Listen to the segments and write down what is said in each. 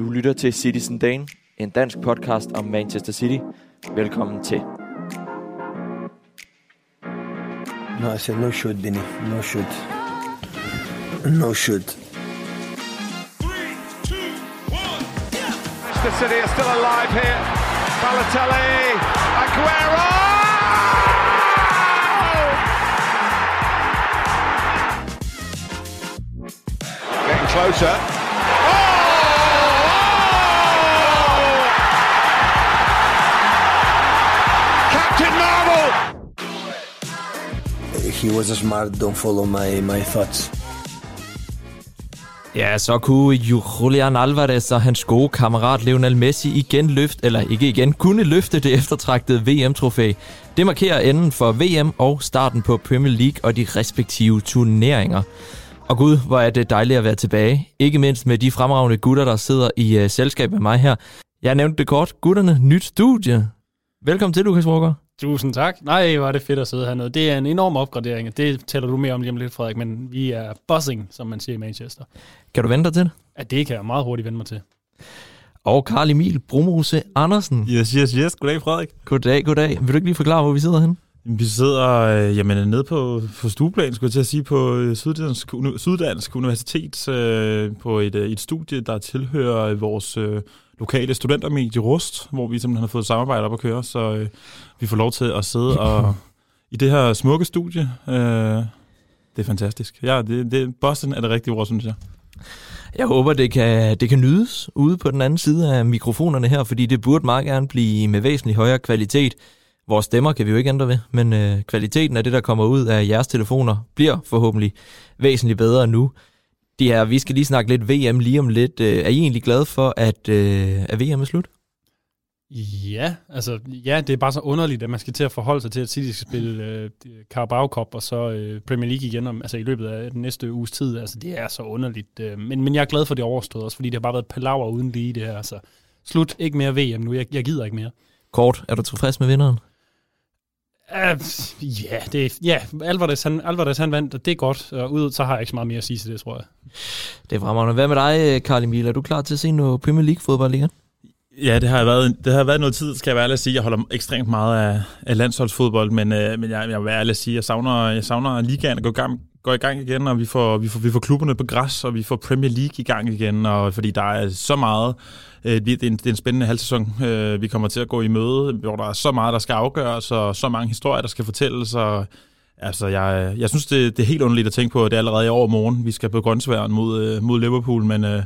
Du lytter til Citizen Dane, en dansk podcast om Manchester City. Velkommen til. No, I said no shoot, Benny. No shoot. No shoot. Manchester City are still alive here. Balotelli, Aguero! Getting closer. He was smart. Don't follow my my thoughts. Ja, så kunne Julian Alvarez og hans gode kammerat Lionel Messi igen løfte, eller ikke igen, kunne løfte det eftertragtede VM-trofæ. Det markerer enden for VM og starten på Premier League og de respektive turneringer. Og gud, hvor er det dejligt at være tilbage. Ikke mindst med de fremragende gutter, der sidder i uh, selskab med mig her. Jeg nævnte det kort. Gutterne, nyt studie. Velkommen til, Lukas Walker. Tusind tak. Nej, hvor er det fedt at sidde hernede. Det er en enorm opgradering. Det taler du mere om lige om lidt, Frederik, men vi er buzzing, som man siger i Manchester. Kan du vente dig til det? Ja, det kan jeg meget hurtigt vende mig til. Og Karl Emil Brumose Andersen. Yes, yes, yes. Goddag, Frederik. Goddag, goddag. Vil du ikke lige forklare, hvor vi sidder henne? Vi sidder øh, jamen, nede på, på stueplan, skulle jeg til at sige, på øh, Syddansk, Uni- Syddansk Universitet, øh, på et, øh, et studie, der tilhører vores øh, lokale studentermedie Rust, hvor vi simpelthen har fået samarbejde op at køre, så øh, vi får lov til at sidde og i det her smukke studie. Øh, det er fantastisk. Ja, det, det, Boston er det rigtige ord, synes jeg. Jeg håber, det kan, det kan nydes ude på den anden side af mikrofonerne her, fordi det burde meget gerne blive med væsentligt højere kvalitet. Vores stemmer kan vi jo ikke ændre ved, men øh, kvaliteten af det, der kommer ud af jeres telefoner, bliver forhåbentlig væsentligt bedre nu. De her, vi skal lige snakke lidt VM lige om lidt. Øh, er I egentlig glade for, at, øh, at VM er slut? Ja, altså, ja, det er bare så underligt, at man skal til at forholde sig til, at City skal spille øh, Carabao Cup og så øh, Premier League igen om, altså, i løbet af den næste uges tid. Altså, det er så underligt. Øh, men, men jeg er glad for, at det er overstået også, fordi det har bare været palaver uden lige det her. Altså, slut, ikke mere VM nu. Jeg, jeg gider ikke mere. Kort, er du tilfreds med vinderen? Uh, ja, det ja, Alvarez han, Alvarez han vandt, og det er godt. Og ud, så har jeg ikke så meget mere at sige til det, tror jeg. Det er fremragende. Hvad med dig, Karl Emil? Er du klar til at se noget Premier League-fodbold igen? Ja, det har været, det har været noget tid, skal jeg være ærlig at sige. Jeg holder ekstremt meget af, af landsholdsfodbold, men, øh, men jeg, jeg vil være ærlig at sige, jeg savner, jeg savner ligaen at gå, gang, går i gang igen, og vi får, vi, får, vi får klubberne på græs, og vi får Premier League i gang igen, og fordi der er så meget, øh, det, er en, det er en spændende halvsæson, øh, vi kommer til at gå i møde, hvor der er så meget, der skal afgøres, og så mange historier, der skal fortælles, og Altså, jeg, jeg synes, det, det er helt underligt at tænke på, at det er allerede i morgen, vi skal på grøntsværen mod, øh, mod Liverpool, men øh,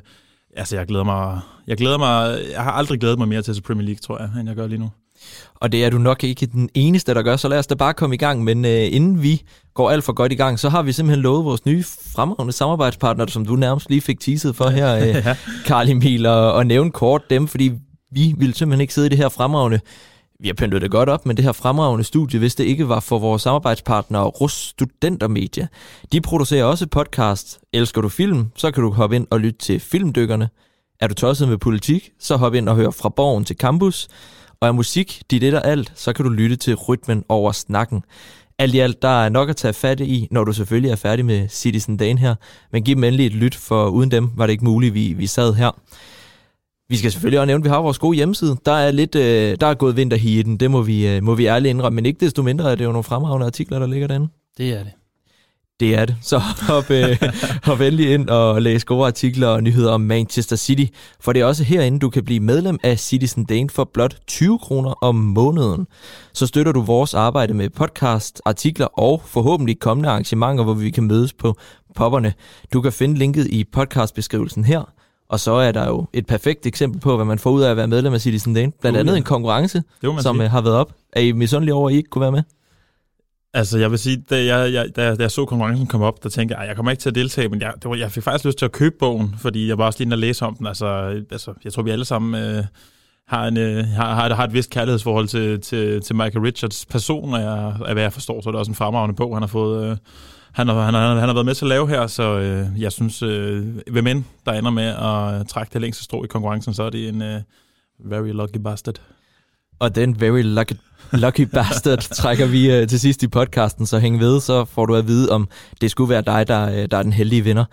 altså, jeg glæder mig, jeg glæder mig, jeg har aldrig glædet mig mere til at se Premier League, tror jeg, end jeg gør lige nu. Og det er du nok ikke den eneste, der gør, så lad os da bare komme i gang. Men øh, inden vi går alt for godt i gang, så har vi simpelthen lovet vores nye fremragende samarbejdspartner, som du nærmest lige fik teaset for her, øh, ja. Karl Emil, og, og nævne kort dem, fordi vi ville simpelthen ikke sidde i det her fremragende vi har pyntet det godt op, men det her fremragende studie, hvis det ikke var for vores samarbejdspartner Rus Studentermedia. De producerer også podcast. Elsker du film, så kan du hoppe ind og lytte til Filmdykkerne. Er du tosset med politik, så hop ind og hør fra borgen til campus. Og er musik dit et og alt, så kan du lytte til rytmen over snakken. Alt i alt, der er nok at tage fat i, når du selvfølgelig er færdig med Citizen Dane her. Men giv dem endelig et lyt, for uden dem var det ikke muligt, vi, vi sad her. Vi skal selvfølgelig også nævne, at vi har vores gode hjemmeside. Der er lidt, øh, der er gået vinter i den, det må vi, øh, må vi ærligt indrømme, men ikke desto mindre er det jo nogle fremragende artikler, der ligger derinde. Det er det. Det er det. Så hop, øh, hop endelig ind og læs gode artikler og nyheder om Manchester City, for det er også herinde, du kan blive medlem af Citizen Dane for blot 20 kroner om måneden. Så støtter du vores arbejde med podcast, artikler og forhåbentlig kommende arrangementer, hvor vi kan mødes på popperne. Du kan finde linket i podcastbeskrivelsen her, og så er der jo et perfekt eksempel på, hvad man får ud af at være medlem af Citizen Dane. Blandt andet en konkurrence, som sige. har været op. Er I misundelige over, at I ikke kunne være med? Altså, jeg vil sige, da jeg, jeg, da, da jeg så konkurrencen komme op, der tænkte jeg, jeg kommer ikke til at deltage, men jeg, det var, jeg fik faktisk lyst til at købe bogen, fordi jeg var også lige inde og læse om den. Altså, altså jeg tror, vi alle sammen øh, har, en, øh, har, har, har et vist kærlighedsforhold til, til, til Michael Richards person, og jeg, af hvad jeg forstår, så er det også en fremragende bog, han har fået... Øh, han har, han, har, han har været med til at lave her, så øh, jeg synes, øh, hvem end der ender med at trække det længste strå i konkurrencen, så er det en øh, very lucky bastard. Og den very lucky, lucky bastard trækker vi øh, til sidst i podcasten, så hæng ved, så får du at vide, om det skulle være dig, der, øh, der er den heldige vinder.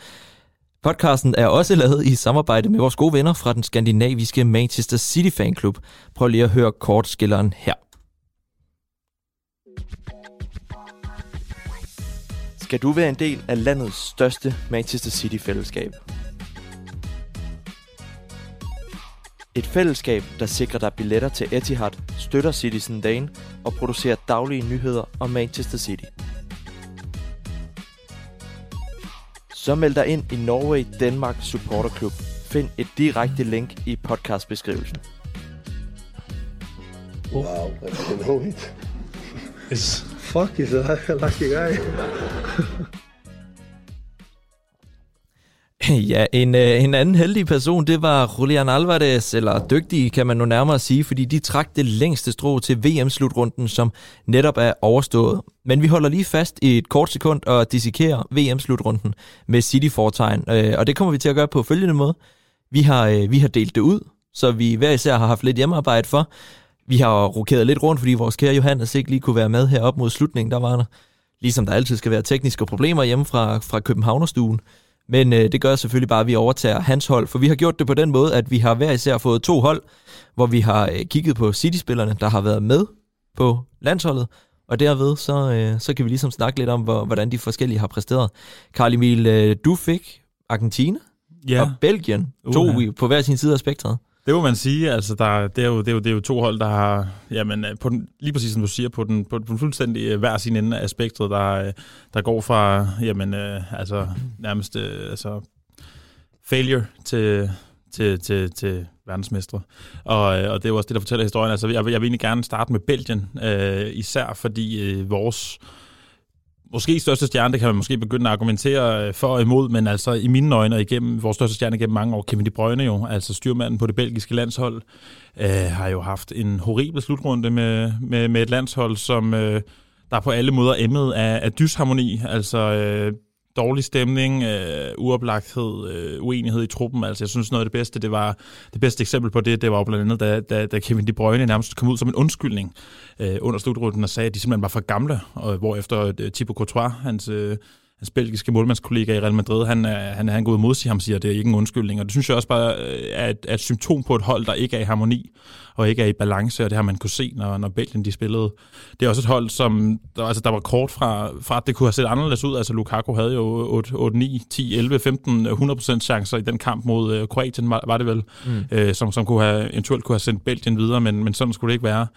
Podcasten er også lavet i samarbejde med vores gode venner fra den skandinaviske Manchester City Fanklub. Prøv lige at høre kortskilleren her. Skal du være en del af landets største Manchester City-fællesskab? Et fællesskab, der sikrer dig billetter til Etihad, støtter Citizen Dane og producerer daglige nyheder om Manchester City. Så meld dig ind i Norway Denmark Supporter Club. Find et direkte link i podcastbeskrivelsen. Wow, I fucking know it. Fuck, he's a lucky guy. Ja, en, øh, en anden heldig person, det var Julian Alvarez, eller dygtig kan man nu nærmere sige, fordi de trak det længste strå til VM-slutrunden, som netop er overstået. Men vi holder lige fast i et kort sekund og dissekerer VM-slutrunden med City-fortegn, øh, og det kommer vi til at gøre på følgende måde. Vi har, øh, vi har delt det ud, så vi hver især har haft lidt hjemmearbejde for. Vi har rokeret lidt rundt, fordi vores kære Johannes ikke lige kunne være med her op mod slutningen. Der var der, ligesom der altid skal være tekniske problemer hjemme fra, fra Københavnerstuen. Men øh, det gør selvfølgelig bare, at vi overtager hans hold, for vi har gjort det på den måde, at vi har hver især fået to hold, hvor vi har øh, kigget på City-spillerne, der har været med på landsholdet, og derved så, øh, så kan vi ligesom snakke lidt om, hvor, hvordan de forskellige har præsteret. Karl Emil, øh, du fik Argentina Ja. og Belgien, to uh, på hver sin side af spektret. Det må man sige. Altså, der, det, er jo, det, er jo, det er jo to hold, der har, jamen, øh, på den, lige præcis som du siger, på den, på den fuldstændig øh, hver sin ende af spektret, der, øh, der går fra jamen, øh, altså, nærmest øh, altså, failure til, til, til, til verdensmestre. Og, og det er jo også det, der fortæller historien. Altså, jeg, jeg vil egentlig gerne starte med Belgien, øh, især fordi øh, vores måske største stjerne, det kan man måske begynde at argumentere øh, for og imod, men altså i mine øjne og igennem vores største stjerne gennem mange år, Kevin De Bruyne jo, altså styrmanden på det belgiske landshold, øh, har jo haft en horribel slutrunde med, med, med et landshold, som øh, der på alle måder emmet af, af dysharmoni, altså øh, dårlig stemning, øh, uoplagthed, øh, uenighed i truppen. Altså jeg synes noget af det bedste, det var det bedste eksempel på det, det var jo blandt andet, da, da, da Kevin De Bruyne nærmest kom ud som en undskyldning øh, under slutrunden og sagde, at de simpelthen var for gamle, og hvorefter øh, Thibaut Courtois, hans, øh, hans belgiske målmandskollega i Real Madrid, han, er, han, han går ud og modsiger ham siger, at det er ikke en undskyldning. Og det synes jeg også bare øh, er et, er et symptom på et hold, der ikke er i harmoni og ikke er i balance, og det har man kunne se, når, når Belgien de spillede. Det er også et hold, som der, altså, der var kort fra, fra, at det kunne have set anderledes ud. Altså Lukaku havde jo 8, 8 9, 10, 11, 15, 100% chancer i den kamp mod øh, Kroatien, var, var det vel, mm. øh, som, som kunne have, eventuelt kunne have sendt Belgien videre, men, men sådan skulle det ikke være.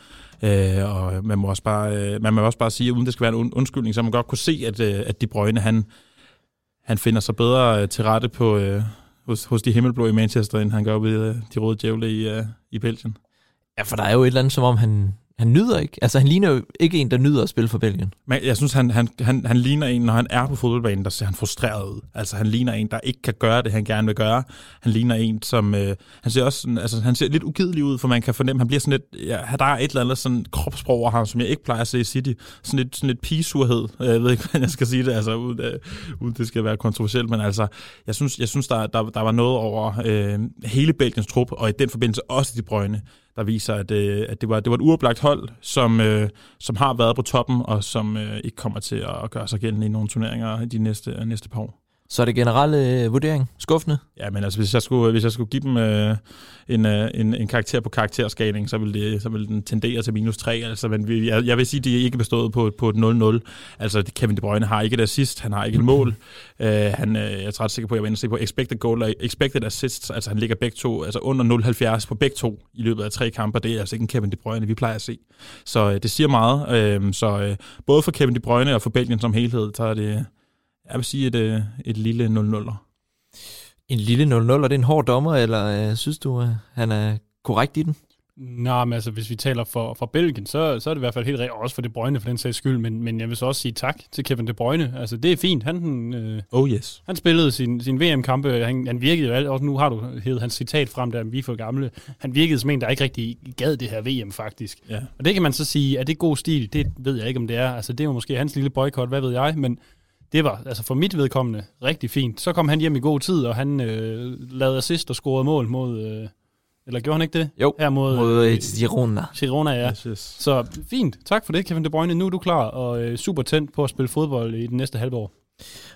Øh, og man må, også bare, øh, man må også bare sige, at uden det skal være en undskyldning, så man godt kunne se, at, øh, at De Bruyne, han, han finder sig bedre øh, til rette på, øh, hos, hos de himmelblå i Manchester, end han gør ved øh, de røde djævle i, øh, i Belgien. Ja, for der er jo et eller andet, som om han, han nyder ikke. Altså, han ligner jo ikke en, der nyder at spille for Belgien. Men jeg synes, han, han, han, han ligner en, når han er på fodboldbanen, der ser han frustreret ud. Altså, han ligner en, der ikke kan gøre det, han gerne vil gøre. Han ligner en, som... Øh, han ser også sådan, altså, han ser lidt ugidelig ud, for man kan fornemme, han bliver sådan lidt... Ja, der er et eller andet sådan kropssprog over ham, som jeg ikke plejer at se i City. Sådan lidt, sådan lidt pigesurhed. Øh, jeg ved ikke, hvordan jeg skal sige det, altså, uden, øh, uden det skal være kontroversielt, men altså, jeg synes, jeg synes der, der, der var noget over øh, hele Belgiens trup, og i den forbindelse også de brøgne, der viser, at, øh, at det, var, det var et uoplagt hold, som, øh, som har været på toppen, og som øh, ikke kommer til at gøre sig gældende i nogle turneringer i de næste, øh, næste par år. Så er det generelle øh, vurdering skuffende? Ja, men altså, hvis jeg skulle, hvis jeg skulle give dem øh, en, øh, en, en karakter på karakterskaling, så ville, det, så ville den tendere til minus 3. Altså, men vi, jeg, jeg vil sige, at de er ikke bestået på, på et 0-0. Altså, Kevin De Bruyne har ikke et assist, han har ikke et mål. Uh, han, øh, jeg er ret sikker på, at jeg var inde og se på expected goal og expected assists. Altså, han ligger begge to, altså under 0,70 på begge to i løbet af tre kampe. Det er altså ikke en Kevin De Bruyne, vi plejer at se. Så øh, det siger meget. Uh, så øh, både for Kevin De Bruyne og for Belgien som helhed, så er det, jeg vil sige, et, øh, et lille 0-0'er. En lille 0-0, og det er en hård dommer, eller øh, synes du, at han er korrekt i den? Nej, men altså, hvis vi taler for, for Belgien, så, så er det i hvert fald helt rigtigt, også for De Bruyne for den sags skyld, men, men jeg vil så også sige tak til Kevin De Bruyne. Altså, det er fint. Han, øh, Oh yes. han spillede sin, sin VM-kampe, han, han virkede jo, alt- også nu har du hævet hans citat frem, der vi er for gamle. Han virkede som en, der ikke rigtig gad det her VM, faktisk. Ja. Og det kan man så sige, er det god stil? Det ved jeg ikke, om det er. Altså, det var måske hans lille boykot, hvad ved jeg, men det var altså for mit vedkommende rigtig fint. Så kom han hjem i god tid, og han øh, lavede assist og scorede mål mod... Øh, eller gjorde han ikke det? Jo, Her mod, mod øh, øh, Girona. Girona, ja. Yes, yes. Så fint. Tak for det, Kevin De Bruyne. Nu er du klar og øh, super tændt på at spille fodbold i den næste halve år.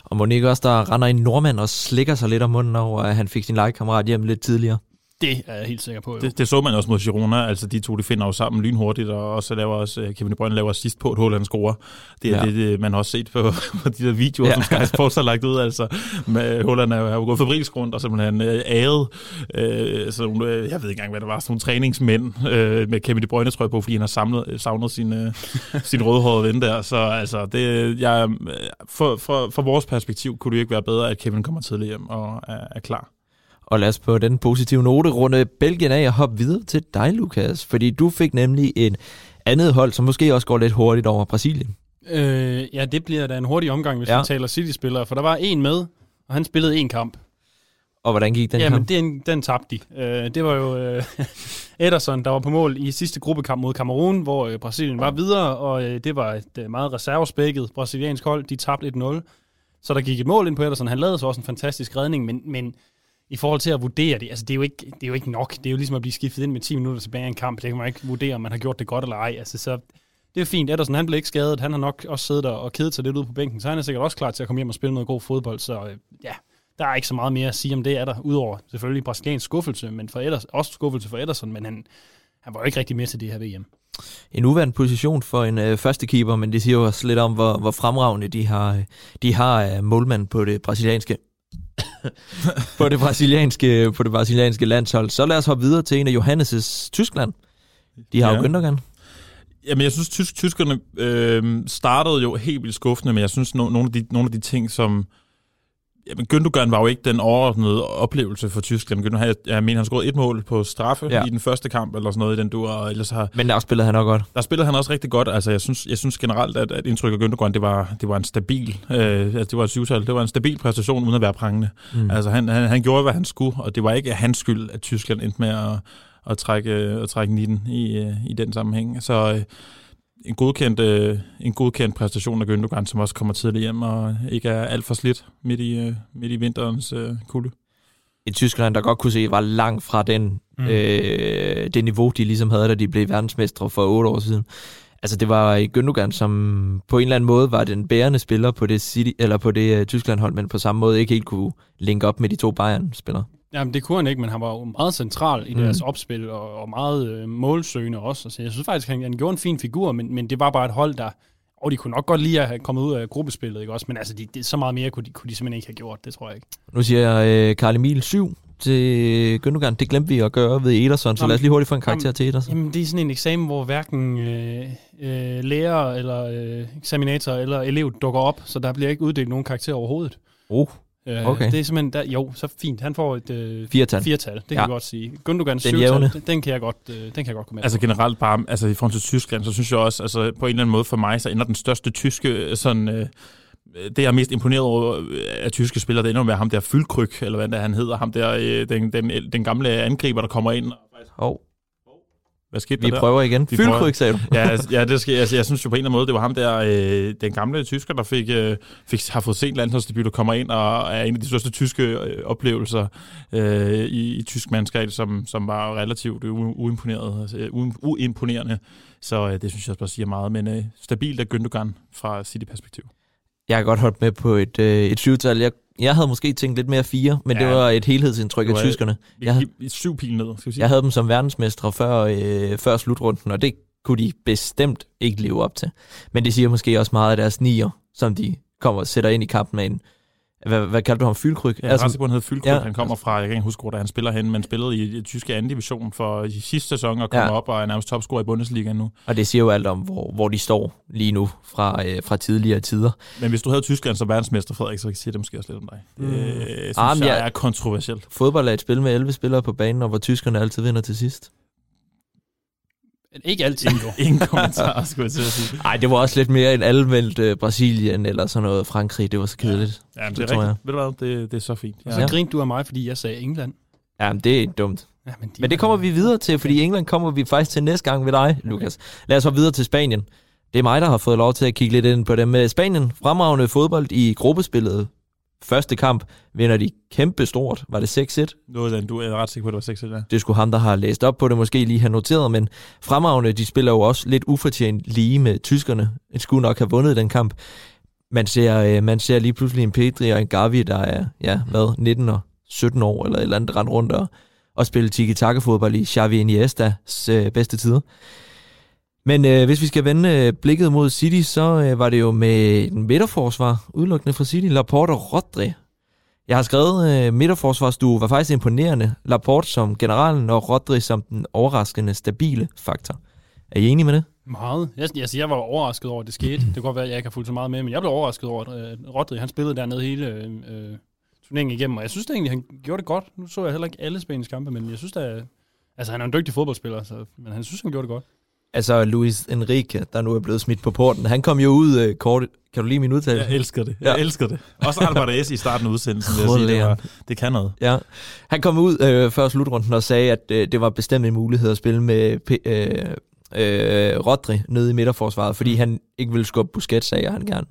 Og Monique også, der render en nordmand og slikker sig lidt om munden over, at han fik sin legekammerat hjem lidt tidligere. Det er jeg helt sikker på. Jo. Det, det så man også mod Girona, altså de to, de finder jo sammen lynhurtigt, og så laver også øh, Kevin De Bruyne laver sidst på et hul, han scorer. Det er Ja. det, det, man har også set på, på de der videoer, Ja. som Sky Sports har lagt ud, altså med, Holland er jo, gået fabrilsk rundt, og simpelthen øh, æret, øh, øh, jeg ved ikke engang, hvad det var, sådan nogle træningsmænd øh, med Kevin De Bruyne, tror jeg på, fordi han har samlet, savnet sin, øh, sin rødhårede ven der, så altså, det, jeg, øh, for, for, for vores perspektiv kunne det jo ikke være bedre, at Kevin kommer tidligt hjem og er, er klar. Og lad os på den positive note runde Belgien af og hoppe videre til dig, Lukas. Fordi du fik nemlig et andet hold, som måske også går lidt hurtigt over Brasilien. Øh, ja, det bliver da en hurtig omgang, hvis ja. vi taler City-spillere, for der var en med, og han spillede en kamp. Og hvordan gik den Jamen, kamp? den, den tabte de. Øh, det var jo øh, Ederson, der var på mål i sidste gruppekamp mod Kamerun, hvor øh, Brasilien var videre, og øh, det var et øh, meget reservespækket brasiliansk hold. De tabte 1-0. Så der gik et mål ind på Ederson. Han lavede så også en fantastisk redning, men, men i forhold til at vurdere det, altså det er, jo ikke, det er jo ikke nok. Det er jo ligesom at blive skiftet ind med 10 minutter tilbage i en kamp. Det kan man ikke vurdere, om man har gjort det godt eller ej. Altså, så det er fint. Ederson, han blev ikke skadet. Han har nok også siddet der og kedet sig lidt ude på bænken, så han er sikkert også klar til at komme hjem og spille noget god fodbold. Så øh, ja, der er ikke så meget mere at sige om det, er der, udover selvfølgelig brasiliansk skuffelse, men for Ederson, også skuffelse for Ederson, men han, han var jo ikke rigtig med til det her VM. En uvant position for en øh, første keeper, men det siger jo også lidt om, hvor, hvor fremragende de har, de har øh, målmand på det brasilianske på det brasilianske på det brasilianske landshold. Så lad os hoppe videre til en af Johannes' Tyskland. De har ja. Jo Gündogan. Jamen, jeg synes, tysk, tyskerne øh, startede jo helt vildt skuffende, men jeg synes, no, nogle, af de, nogle af de ting, som... Jamen, Gündogan var jo ikke den overordnede oplevelse for Tyskland. Gündogan, jeg, jeg mener, han scorede et mål på straffe Ja. i den første kamp, eller sådan noget i den du og ellers har... Men der spillede han også godt. Der spillede han også rigtig godt. Altså, jeg synes, jeg synes generelt, at, at indtryk af Gündogan, det var, det var en stabil, øh, altså, det var et syvtal, det var en stabil præstation, uden at være prangende. Mm. Mm. Altså, han, han, han gjorde, hvad han skulle, og det var ikke hans skyld, at Tyskland endte med at, at trække, at trække 19 i, øh, i den sammenhæng. Så øh, en godkendt, øh, en godkendt præstation af Gündogan, som også kommer tidligt hjem og ikke er alt for slidt midt i, øh, midt i vinterens øh, kulde. Et Tyskland, der godt kunne se, var langt fra den, mm. øh, det niveau, de ligesom havde, da de blev verdensmestre for otte år siden. Altså det var Gündogan, som på en eller anden måde var den bærende spiller på det, City, eller på det uh, Tyskland-hold, men på samme måde ikke helt kunne linke op med de to Bayern-spillere. Jamen, det kunne han ikke, men han var jo meget central i Mm. deres opspil, og, og meget øh, målsøgende også. Så jeg synes faktisk, han, han gjorde en fin figur, men, men det var bare et hold, der... Og de kunne nok godt lide at have kommet ud af gruppespillet, ikke også? Men altså, de, det, så meget mere kunne de, kunne de simpelthen ikke have gjort, det tror jeg ikke. Nu siger jeg uh, Karl Emil 7 til Gündogan. Det glemte vi at gøre ved Ederson, så Jamen, lad os lige hurtigt få en karakter jamen, til Ederson. Jamen, det er sådan en eksamen, hvor hverken øh, øh, lærer eller øh, eksaminator eller elev dukker op, så der bliver ikke uddelt nogen karakter overhovedet. Oh, Øh, Okay. Det er simpelthen, der, jo, så fint. Han får et øh, Firtal. firtal, det kan Ja. jeg godt sige. Gundogan Den syvtal, den, den, kan jeg godt, øh, den kan jeg godt komme med. Altså på. generelt bare, altså i forhold til Tyskland, så synes jeg også, altså på en eller anden måde for mig, så ender den største tyske øh, sådan... Øh, det, jeg er mest imponeret over øh, af tyske spillere, det ender med ham der Fyldkryg, eller hvad det er, han hedder, ham der, øh, den, den, den gamle angriber, der kommer ind. oh, Hvad skete vi der prøver igen. Vi prøver. Fyldkryg, sagde du. ja, altså, ja, det skal, altså, jeg synes jo på en eller anden måde, det var ham der, øh, den gamle tysker, der fik, øh, fik, har fået sent landsholdsdebut og kommer ind og er en af de største tyske øh, oplevelser øh, i, i tysk mandskab, som, som var relativt uimponeret, altså, øh, u- uimponerende. Så øh, det synes jeg også bare siger meget, men øh, stabilt af Gündogan fra City-perspektiv. Jeg har godt holdt med på et, øh, et syvtal. Jeg, jeg havde måske tænkt lidt mere fire, men ja, det var et helhedsindtryk Det af var- tyskerne. Jeg havde, syv pil ned, skal vi sige. jeg havde dem som verdensmestre før, øh, før slutrunden, og det kunne de bestemt ikke leve op til. Men det siger måske også meget af deres nier, som de kommer og sætter ind i kampen med en... Hvad, hvad kaldte du ham? Fyldkryg? Ja, altså, Ransebund hed Fyldkryg, ja. han kommer fra, jeg kan ikke huske, hvor der han spiller hen, men spillede i i tyske anden division for i sidste sæson og kommer Ja. op og er nærmest topscorer i Bundesliga nu. Og det siger jo alt om, hvor, hvor de står lige nu fra, øh, fra tidligere tider. Men hvis du havde Tyskland som verdensmester, Frederik, så siger det måske også lidt om dig. Det Mm. øh, synes jeg jeg- er kontroversielt. Fodbold er et spil med 11 spillere på banen, og hvor tyskerne altid vinder til sidst. Ikke altid, jo. Ingen kommentar, skulle jeg til at sige. Nej, det var også lidt mere en almeldt øh, Brasilien eller sådan noget Frankrig. Det var så kedeligt. Ja, men Det det, er tror rigtigt. Ved du hvad, det, det er så fint. Ja. Så grinte du af mig, fordi jeg sagde England. Ja, men det er dumt. Ja, men, de Men det kommer vi videre til, fordi England kommer vi faktisk til næste gang ved dig, Lukas. Lad os hoppe videre til Spanien. Det er mig, der har fået lov til at kigge lidt ind på dem. Med Spanien fremragende fodbold i gruppespillet. Første kamp vinder de kæmpe stort. Var det 6-1? Noget, af den, du er ret sikker på, at det var 6 ja. Det skulle ham, der har læst op på det, måske lige have noteret, men fremragende, de spiller jo også lidt ufortjent lige med tyskerne. De skulle nok have vundet den kamp. man ser, øh, man ser lige pludselig en Pedri og en Gavi, der er, ja, hvad, 19 og 17 år, eller et eller andet rent rundt og, og spille tiki-taka-fodbold i Xavi Iniestas øh, bedste tider. Men øh, hvis vi skal vende øh, blikket mod City, så øh, var det jo med en midterforsvar, udelukkende fra City, Laporte og Rodri. Jeg har skrevet, øh, midterforsvarsstue var faktisk imponerende. Laporte som generalen og Rodri som den overraskende stabile faktor. Er I enige med det? Meget. Jeg, altså, jeg var overrasket over, at det skete. Det kan godt være, at jeg ikke har fulgt så meget med, men jeg blev overrasket over, at øh, Rodri han spillede dernede hele øh, øh, turneringen igennem, og jeg synes da egentlig, han gjorde det godt. Nu så jeg heller ikke alle Spaniens kampe, men jeg synes da, altså han er en dygtig fodboldspiller, så, men han synes, han gjorde det godt. Altså Luis Enrique, der nu er blevet smidt på porten, han kom jo ud øh, kort. Kan du lige min udtale? Jeg elsker det. Jeg ja. elsker det. Også Alvarez i starten af udsendelsen. Jeg sige, det, var, det kan noget. Ja. Han kom ud øh, før slutrunden og sagde, at øh, det var bestemt en mulighed at spille med øh, øh, Rodri nede i midterforsvaret, fordi han ikke ville skubbe Busquets af, og han gerne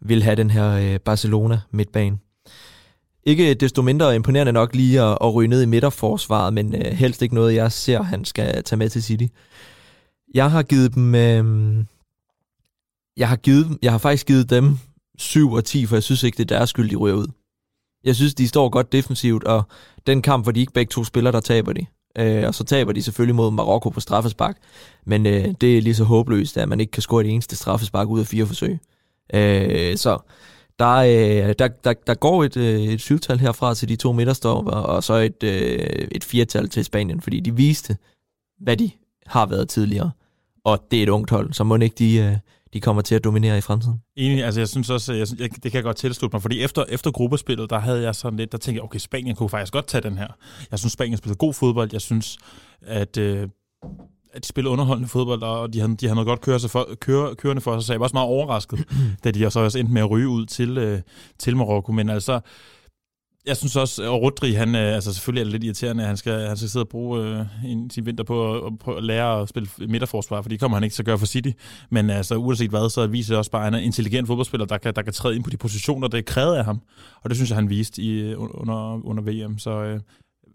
ville have den her øh, Barcelona midtbane. Ikke desto mindre imponerende nok lige at, at ryge ned i midterforsvaret, men øh, helst ikke noget, jeg ser, han skal tage med til City. Jeg har givet dem... Øh, jeg har, givet, jeg har faktisk givet dem 7 og 10, for jeg synes ikke, det er deres skyld, de ryger ud. Jeg synes, de står godt defensivt, og den kamp, hvor de ikke begge to spiller, der taber de. Øh, og så taber de selvfølgelig mod Marokko på straffespark. Men øh, det er lige så håbløst, at man ikke kan score det eneste straffespark ud af fire forsøg. Øh, så der, øh, der, der, der går et, øh, et syvtal herfra til de to midterstopper, og så et, øh, et firetal til Spanien, fordi de viste, hvad de har været tidligere. Og det er et ungt hold, så må ikke de, øh, de kommer til at dominere i fremtiden. Enig, altså jeg synes også, jeg, jeg, det kan jeg godt tilslutte mig, fordi efter, efter gruppespillet, der havde jeg sådan lidt, der tænkte jeg, okay, Spanien kunne faktisk godt tage den her. Jeg synes, Spanien spillede god fodbold, jeg synes, at, øh, at de spillede underholdende fodbold, og de havde, de havde noget godt køre sig for, køre, kørende for sig, så jeg var også meget overrasket, da de så også endte med at ryge ud til, øh, til Marokko, men altså, jeg synes også, at Rodri, han, øh, altså selvfølgelig er det lidt irriterende, at han skal, han skal sidde og bruge øh, en, sin vinter på at, på at lære at spille midterforsvar, for det kommer han ikke til at gøre for City. Men altså, uanset hvad, så viser det også bare, at han er en intelligent fodboldspiller, der kan, der kan træde ind på de positioner, der er krævet af ham. Og det synes jeg, han viste i, øh, under, under VM. Så øh,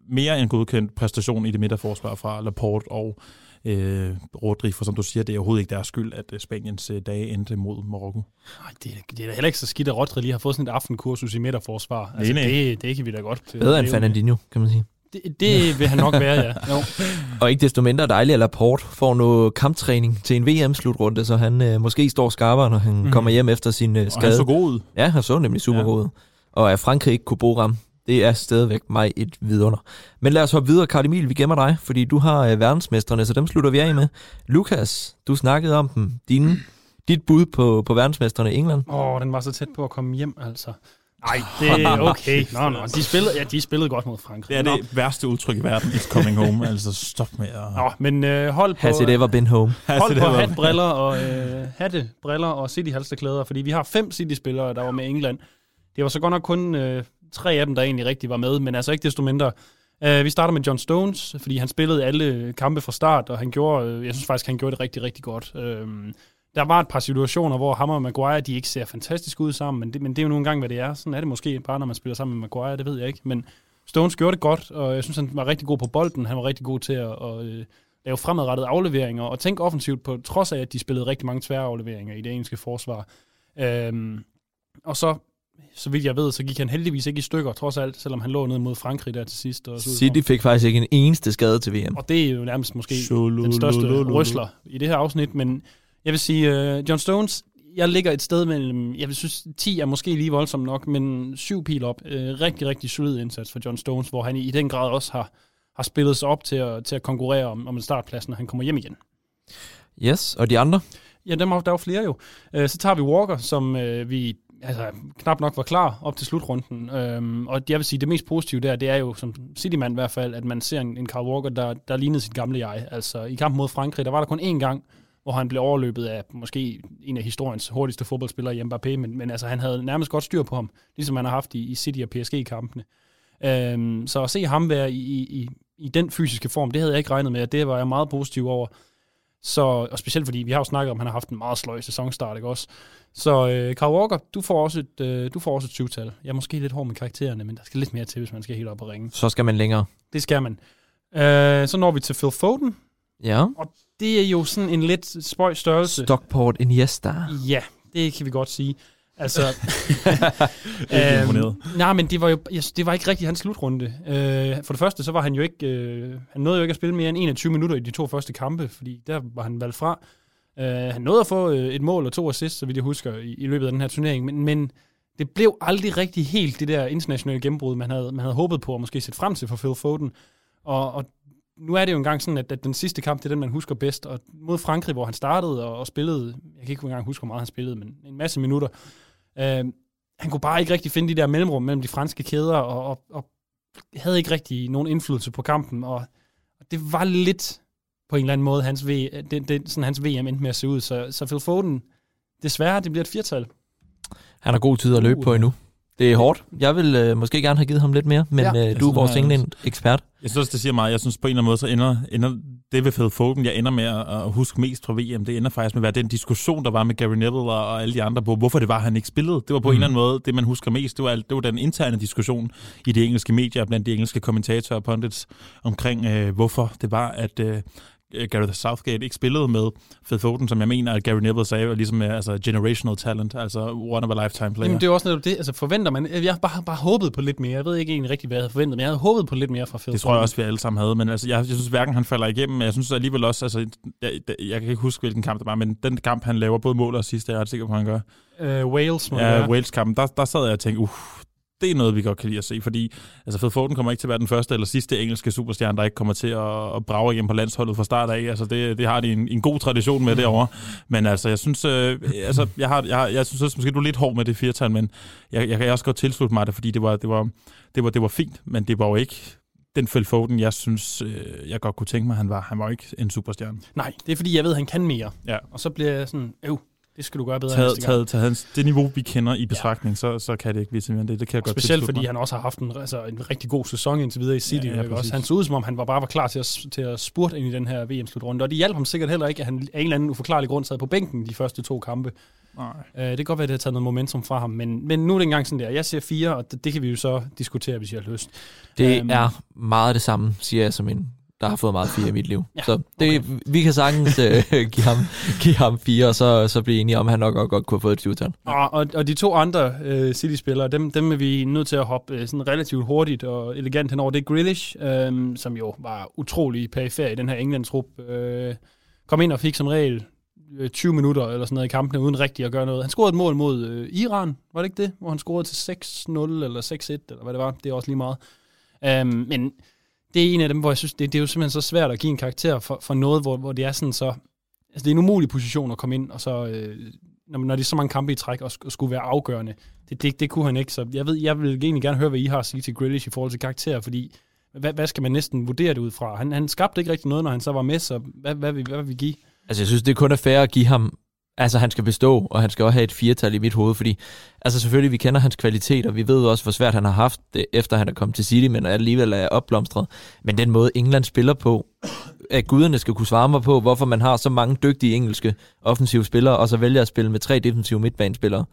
mere en godkendt præstation i det midterforsvar fra Laporte og øh, Rodri, for som du siger, det er overhovedet ikke deres skyld, at øh, Spaniens øh, dage endte mod Marokko. Nej, det, det er da heller ikke så skidt, at Rodri lige har fået sådan et aftenkursus i midterforsvar. Altså, nej, det, det kan vi da godt. Bedre end Fernandinho, kan man sige. Det, det vil han nok være, ja. Jo. og ikke desto mindre dejligt, at Laporte får noget kamptræning til en VM-slutrunde, så han øh, måske står skarpere, når han mm. kommer hjem efter sin øh, skade. Og han så god ud. Ja, han så nemlig super ja. god ud. Og at Frankrig ikke kunne bruge ham, det er stadigvæk mig et vidunder. Men lad os hoppe videre, Karl Emil, vi gemmer dig, fordi du har øh, verdensmestrene, så dem slutter vi af med. Lukas, du snakkede om dem. Din, dit bud på, på verdensmestrene i England. Åh, oh, den var så tæt på at komme hjem, altså. Nej, det er okay. Nå, nå. De spillede, ja, de spillede godt mod Frankrig. Det er det værste udtryk i verden, it's coming home. altså, stop med at... Nå, men øh, hold på... Has it ever been home? Hold på hatbriller og, øh, hatte, briller og City-halsterklæder, fordi vi har fem City-spillere, der var med England. Det var så godt nok kun øh, tre af dem, der egentlig rigtig var med, men altså ikke desto mindre. Uh, vi starter med John Stones, fordi han spillede alle kampe fra start, og han gjorde, øh, jeg synes faktisk, han gjorde det rigtig, rigtig godt. Uh, der var et par situationer, hvor ham og Maguire, de ikke ser fantastisk ud sammen, men det, men det er jo nogle gange, hvad det er. Sådan er det måske bare, når man spiller sammen med Maguire, det ved jeg ikke. Men Stones gjorde det godt, og jeg synes, han var rigtig god på bolden. Han var rigtig god til at, at, at lave fremadrettede afleveringer, og tænke offensivt på trods af, at de spillede rigtig mange tværafleveringer i det engelske forsvar. Uh, og så så vidt jeg ved, så gik han heldigvis ikke i stykker, trods alt, selvom han lå ned mod Frankrig der til sidst. Og City fik faktisk ikke en eneste skade til VM. Og det er jo nærmest måske den største rysler i det her afsnit, men jeg vil sige, uh, John Stones, jeg ligger et sted mellem, jeg vil synes, 10 er måske lige voldsomt nok, men 7 pil op. Uh, rigtig, rigtig solid indsats for John Stones, hvor han i, den grad også har, har spillet sig op til at, til at konkurrere om, om en startplads, når han kommer hjem igen. Yes, og de andre? Ja, dem, der er jo flere jo. Uh, så tager vi Walker, som uh, vi altså, knap nok var klar op til slutrunden. Øhm, og jeg vil sige, det mest positive der, det er jo som Cityman i hvert fald, at man ser en, en Carl Walker, der, der lignede sit gamle jeg. Altså i kampen mod Frankrig, der var der kun én gang, hvor han blev overløbet af måske en af historiens hurtigste fodboldspillere i Mbappé, men, men altså, han havde nærmest godt styr på ham, ligesom han har haft i, i City og PSG-kampene. Øhm, så at se ham være i, i, i den fysiske form, det havde jeg ikke regnet med, og det var jeg meget positiv over. Så, og specielt fordi, vi har jo snakket om, at han har haft en meget sløj sæsonstart, ikke også? Så øh, Carl Walker, du får også et, øh, du får også et syvtal. Jeg er måske lidt hård med karaktererne, men der skal lidt mere til, hvis man skal helt op og ringe. Så skal man længere. Det skal man. Øh, så når vi til Phil Foden. Ja. Og det er jo sådan en lidt spøj størrelse. Stockport Iniesta. Ja, det kan vi godt sige. Altså, Ikke imponeret. nej, men det var jo det var ikke rigtig hans slutrunde. Øh, for det første, så var han jo ikke, øh, han nåede jo ikke at spille mere end 21 minutter i de to første kampe, fordi der var han valgt fra. Øh, han nåede at få øh, et mål og to assists, så vidt jeg husker, i, i løbet af den her turnering, men, men det blev aldrig rigtig helt det der internationale gennembrud, man havde, man havde håbet på at måske sætte frem til for Phil Foden. Og, og nu er det jo engang sådan, at, at den sidste kamp, det er den, man husker bedst. Og mod Frankrig, hvor han startede og, og spillede, jeg kan ikke engang huske, hvor meget han spillede, men en masse minutter. Øh, han kunne bare ikke rigtig finde de der mellemrum mellem de franske kæder, og, og, og havde ikke rigtig nogen indflydelse på kampen. Og, og det var lidt på en eller anden måde hans, v, det, det, sådan hans VM endte med at se ud. Så, så Phil Foden, desværre, det bliver et firtal. Han har god tid at løbe Uh. på endnu. Det er hårdt. Jeg vil øh, måske gerne have givet ham lidt mere, men Ja. øh, Jeg du er vores er- England-ekspert. Jeg synes det siger meget. Jeg synes på en eller anden måde, så ender, ender det ved Phil Foden, jeg ender med at, at huske mest fra VM, det ender faktisk med at være den diskussion, der var med Gary Neville og, og alle de andre på, hvorfor det var, han ikke spillede. Det var på mm. en eller anden måde, det man husker mest, det var, det var den interne diskussion i de engelske medier, blandt de engelske kommentatorer og pundits, omkring øh, hvorfor det var, at øh, Gareth Southgate ikke spillede med Phil Foden, som jeg mener, at Gary Neville sagde, var ligesom øh, altså generational talent, altså one of a lifetime player. Jamen, det er også netop det. Altså, forventer man... Jeg har bare, bare håbet på lidt mere. Jeg ved ikke egentlig rigtig, hvad jeg havde forventet, men jeg havde håbet på lidt mere fra Phil Det tror jeg også, vi alle sammen havde, men altså, jeg, jeg synes hverken han falder igennem, men jeg synes alligevel også, altså, jeg, jeg kan ikke huske, hvilken kamp det var, men den kamp, han laver både mål og sidst, er jeg ret sikker på, han gør. Øh, Wales må Ja. Wales-kampen, der, der sad jeg og tænkte, uh, det er noget, vi godt kan lide at se, fordi altså Phil Foden kommer ikke til at være den første eller sidste engelske superstjerne, der ikke kommer til at, at brage igennem på landsholdet fra start af. Altså det, det har de en, en god tradition med derovre. Men altså, jeg synes, øh, altså, jeg, har, jeg, har, jeg synes også, måske du er lidt hård med det firtal, men jeg, jeg kan også godt tilslutte mig det, fordi det var, det var, det var, det var fint, men det var jo ikke den Phil Foden, jeg synes, øh, jeg godt kunne tænke mig, han var. Han var ikke en superstjerne. Nej, det er fordi, jeg ved, at han kan mere. Ja. Og så bliver jeg sådan, øv, det skal du gøre bedre Taget, næste gang. taget, taget hans, det niveau, vi kender i betragtning, ja. så, så kan det ikke blive til mere end det. Det kan jeg godt Specielt fordi mig. han også har haft en, altså, en rigtig god sæson indtil videre i City. Ja, Ja, ja, også. Han så ud, som om han var bare var klar til at, til at spurte ind i den her VM-slutrunde. Og det hjalp ham sikkert heller ikke, at han af en eller anden uforklarlig grund sad på bænken de første to kampe. Nej. Uh, det kan godt være, at det har taget noget momentum fra ham, men, men nu er det engang sådan der. Jeg siger fire, og det, det kan vi jo så diskutere, hvis jeg har lyst. Det Øhm. er meget det samme, siger jeg som en, der har fået meget fire i mit liv. Ja, så det, okay. vi kan sagtens øh, give, ham, give ham fire, og så, så blive enige om, at han nok også godt kunne have fået et 20 Og, og, og de to andre uh, City-spillere, dem, dem er vi nødt til at hoppe uh, sådan relativt hurtigt og elegant henover. Det er Grealish, um, som jo var utrolig perifer i den her Englands-trup. Uh, kom ind og fik som regel øh, 20 minutter eller sådan noget i kampene, uden rigtig at gøre noget. Han scorede et mål mod øh, Iran, var det ikke det? Hvor han scorede til 6-0 eller 6-1, eller hvad det var. Det er også lige meget. Um, men det er en af dem, hvor jeg synes, det, det er jo simpelthen så svært at give en karakter for, for noget, hvor, hvor det er sådan så... Altså, det er en umulig position at komme ind, og så... Øh, når, når det er så mange kampe i træk, og, sk- og skulle være afgørende. Det, det, det kunne han ikke, så jeg ved, jeg vil egentlig gerne høre, hvad I har at sige til Grealish i forhold til karakter, fordi hvad, hvad skal man næsten vurdere det ud fra? Han, han skabte ikke rigtig noget, når han så var med, så hvad, hvad, hvad, hvad vil vi give? Altså, jeg synes, det kun er fair at give ham... Altså, han skal bestå, og han skal også have et firetal i mit hoved, fordi... Altså, selvfølgelig, vi kender hans kvalitet, og vi ved også, hvor svært han har haft det, efter han er kommet til City, men alligevel er opblomstret. Men den måde, England spiller på, at guderne skal kunne svare mig på, hvorfor man har så mange dygtige engelske offensive spillere, og så vælger at spille med tre defensive midtbanespillere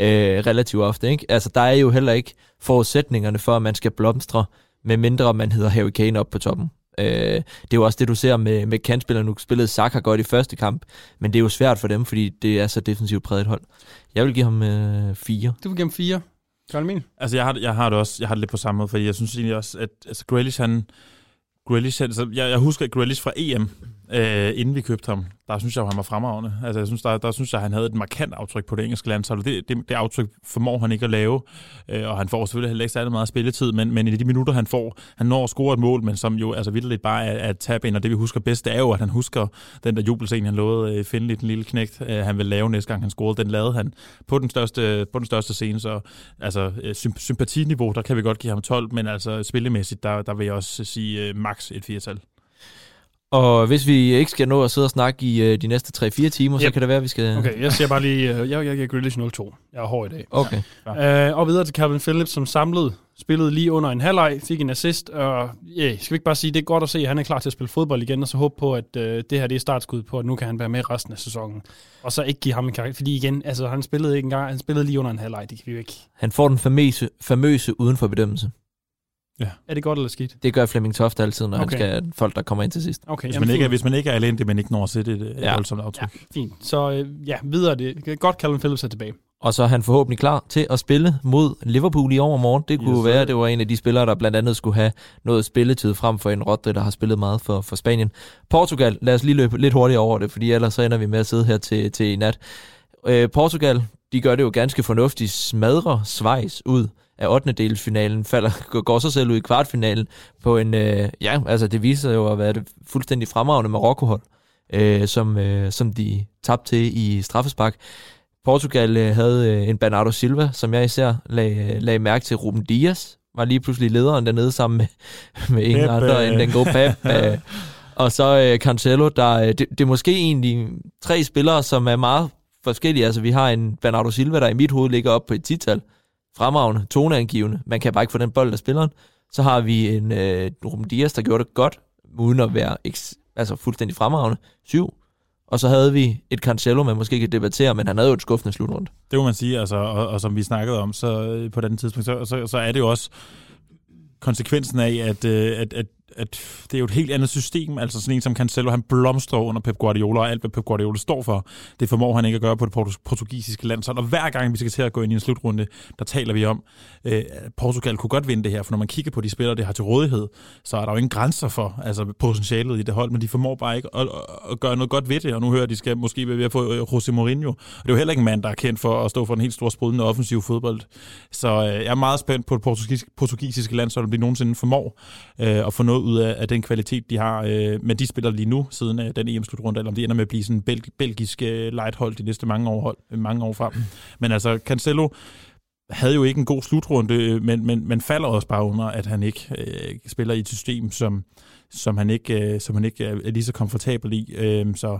øh, relativt ofte. Ikke? Altså, der er jo heller ikke forudsætningerne for, at man skal blomstre, med mindre man hedder Harry Kane op på toppen. Øh, det er jo også det, du ser med, med kantspillere. Nu spillede Saka godt i første kamp, men det er jo svært for dem, fordi det er så defensivt præget et hold. Jeg vil give ham øh, fire. Du vil give ham fire. Kan du min? Altså, jeg har, jeg har det også jeg har det lidt på samme måde, fordi jeg synes egentlig også, at altså, Grealish, han... Grealish, altså, jeg, jeg husker Grealish fra EM, øh, inden vi købte ham. Der synes jeg, han var fremragende. Altså, jeg synes, der, der synes jeg, han havde et markant aftryk på det engelske landshold. Det, det, det aftryk formår han ikke at lave, øh, og han får selvfølgelig heller ikke særlig meget spilletid, men, men i de minutter, han får, han når at score et mål, men som jo altså vildt bare er, er tab ind, og det vi husker bedst, det er jo, at han husker den der jubelscene, han lovede øh, finde den lille knægt, øh, han vil lave næste gang, han scorede. Den lavede han på den største, på den største scene, så altså, øh, symp- sympatiniveau, der kan vi godt give ham 12, men altså spillemæssigt, der, der vil jeg også sige øh, maks et firetal. Og hvis vi ikke skal nå at sidde og snakke i øh, de næste 3-4 timer, yep. så kan det være, at vi skal... Okay, jeg siger bare lige, øh, jeg, jeg giver Grealish 0-2. Jeg er hård i dag. Okay. Uh, og videre til Calvin Phillips, som samlet spillede lige under en halvleg, fik en assist, og yeah, skal vi ikke bare sige, det er godt at se, at han er klar til at spille fodbold igen, og så håbe på, at uh, det her det er startskud på, at nu kan han være med resten af sæsonen. Og så ikke give ham en karakter, fordi igen, altså han spillede ikke engang, han spillede lige under en halvleg, det kan vi jo ikke. Han får den famøse, famøse uden for bedømmelse. Er det godt eller skidt? Det gør Flemming Toft altid, når okay. Han skal folk, der kommer ind til sidst. Okay, Hvis jamen, man, ikke, er- hvis man ikke er elendig, men ikke når at sætte et, Ja. voldsomt aftryk. Ja, fint. Så øh, ja, videre det. Godt, Calvin Phillips er tilbage. Og så er han forhåbentlig klar til at spille mod Liverpool i overmorgen. Det kunne Yes, være, at det var en af de spillere, der blandt andet skulle have noget spilletid frem for en Rodri, der har spillet meget for, for Spanien. Portugal, lad os lige løbe lidt hurtigt over det, fordi ellers så ender vi med at sidde her til, til i nat. Øh, Portugal, de gør det jo ganske fornuftigt. Smadrer Schweiz ud af 8. delsfinalen, falder, går- sig selv ud i kvartfinalen på en, øh, ja, altså det viser sig jo at være det fuldstændig fremragende Marokko-hold, øh, som, øh, som de tabte til i straffespark. Portugal øh, havde øh, en Bernardo Silva, som jeg især lagde, lagde mærke til. Ruben Dias var lige pludselig lederen dernede sammen med, med ingen Pep, andre øh. end den gode Pep. øh, og så øh, Cancelo, der, øh, det, det er måske egentlig tre spillere, som er meget forskellige. Altså vi har en Bernardo Silva, der i mit hoved ligger op på et tital. Fremragende, toneangivende. Man kan bare ikke få den bold af spilleren. Så har vi en øh, Ruben Dias, der gjorde det godt, uden at være eks- altså fuldstændig fremragende. Syv. Og så havde vi et Cancelo, man måske kan debattere, men han havde jo et skuffende slutrunde. Det må man sige, altså, og, og som vi snakkede om så øh, på den tidspunkt, så, så, så er det jo også konsekvensen af, at, øh, at, at, at det er jo et helt andet system. Altså sådan en som Cancelo, han blomstrer under Pep Guardiola, og alt hvad Pep Guardiola står for, det formår han ikke at gøre på det portugisiske land. Så, Og hver gang vi skal til at gå ind i en slutrunde, der taler vi om, øh, at Portugal kunne godt vinde det her, for når man kigger på de spillere, det har til rådighed, så er der jo ingen grænser for altså potentialet i det hold, men de formår bare ikke at, at, at gøre noget godt ved det, og nu hører at de skal måske være ved at få øh, José Mourinho. Og det er jo heller ikke en mand, der er kendt for at stå for en helt stor sprudende offensiv fodbold. Så øh, jeg er meget spændt på det portugisiske, portugisiske landshold, om de nogensinde formår øh, at få noget ud af, af den kvalitet, de har øh, med de spiller lige nu, siden øh, den EM-slutrunde, eller om de ender med at blive sådan en belg, belgisk øh, lighthold de næste mange år, hold, mange år frem. Men altså, Cancelo havde jo ikke en god slutrunde, øh, men, men, men falder også bare under, at han ikke øh, spiller i et system, som, som, han ikke, øh, som han ikke er er lige så komfortabel i. Øh, så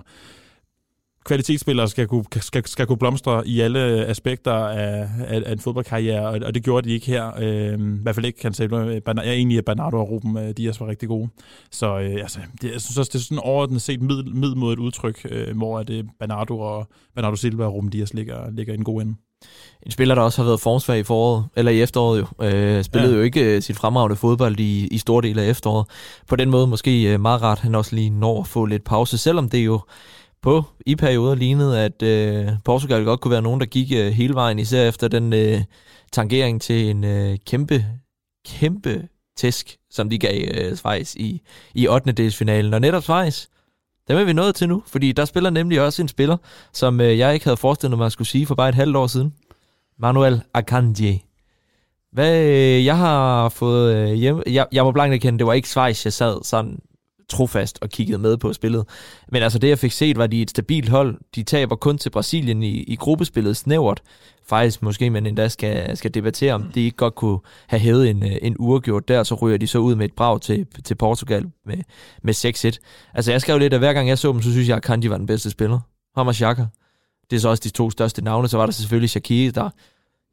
kvalitetsspillere skal kunne, skal, skal kunne blomstre i alle aspekter af, af, af en fodboldkarriere, og, og det gjorde de ikke her. Øh, I hvert fald ikke Cancelo. Bernardo- Jeg er enig at Bernardo og Ruben øh, Dias var rigtig gode. Så øh, altså, det, jeg synes også, det er sådan overordnet set middel, middelmodigt udtryk, øh, hvor at, øh, Bernardo og Bernardo Silva og Ruben Dias ligger, ligger i en god ende. En spiller, der også har været formsvag i foråret, eller i efteråret jo. Øh, spillede ja. jo ikke øh, sit fremragende fodbold i, i store dele af efteråret. På den måde måske øh, meget rart, han også lige når at få lidt pause, selvom det jo på i perioder lignede, at øh, Portugal godt kunne være nogen, der gik øh, hele vejen, især efter den øh, tangering til en øh, kæmpe, kæmpe tæsk, som de gav øh, Schweiz i, i 8. delsfinalen. Og netop Schweiz, dem er vi nået til nu, fordi der spiller nemlig også en spiller, som øh, jeg ikke havde forestillet mig at skulle sige for bare et halvt år siden. Manuel Akanji. Hvad øh, jeg har fået øh, hjem... Jeg, jeg må blankt erkende, det var ikke Schweiz, jeg sad sådan trofast og kiggede med på spillet. Men altså det, jeg fik set, var de et stabilt hold. De taber kun til Brasilien i, i gruppespillet snævert. Faktisk måske man endda skal, skal debattere, om de ikke godt kunne have hævet en, øh, en uregjort der, så ryger de så ud med et brag til, til Portugal med, med 6-1. Altså jeg skrev lidt, at hver gang jeg så dem, så synes jeg, at Kanji var den bedste spiller. Ham og Xhaka. Det er så også de to største navne. Så var der selvfølgelig Shaqiri, der...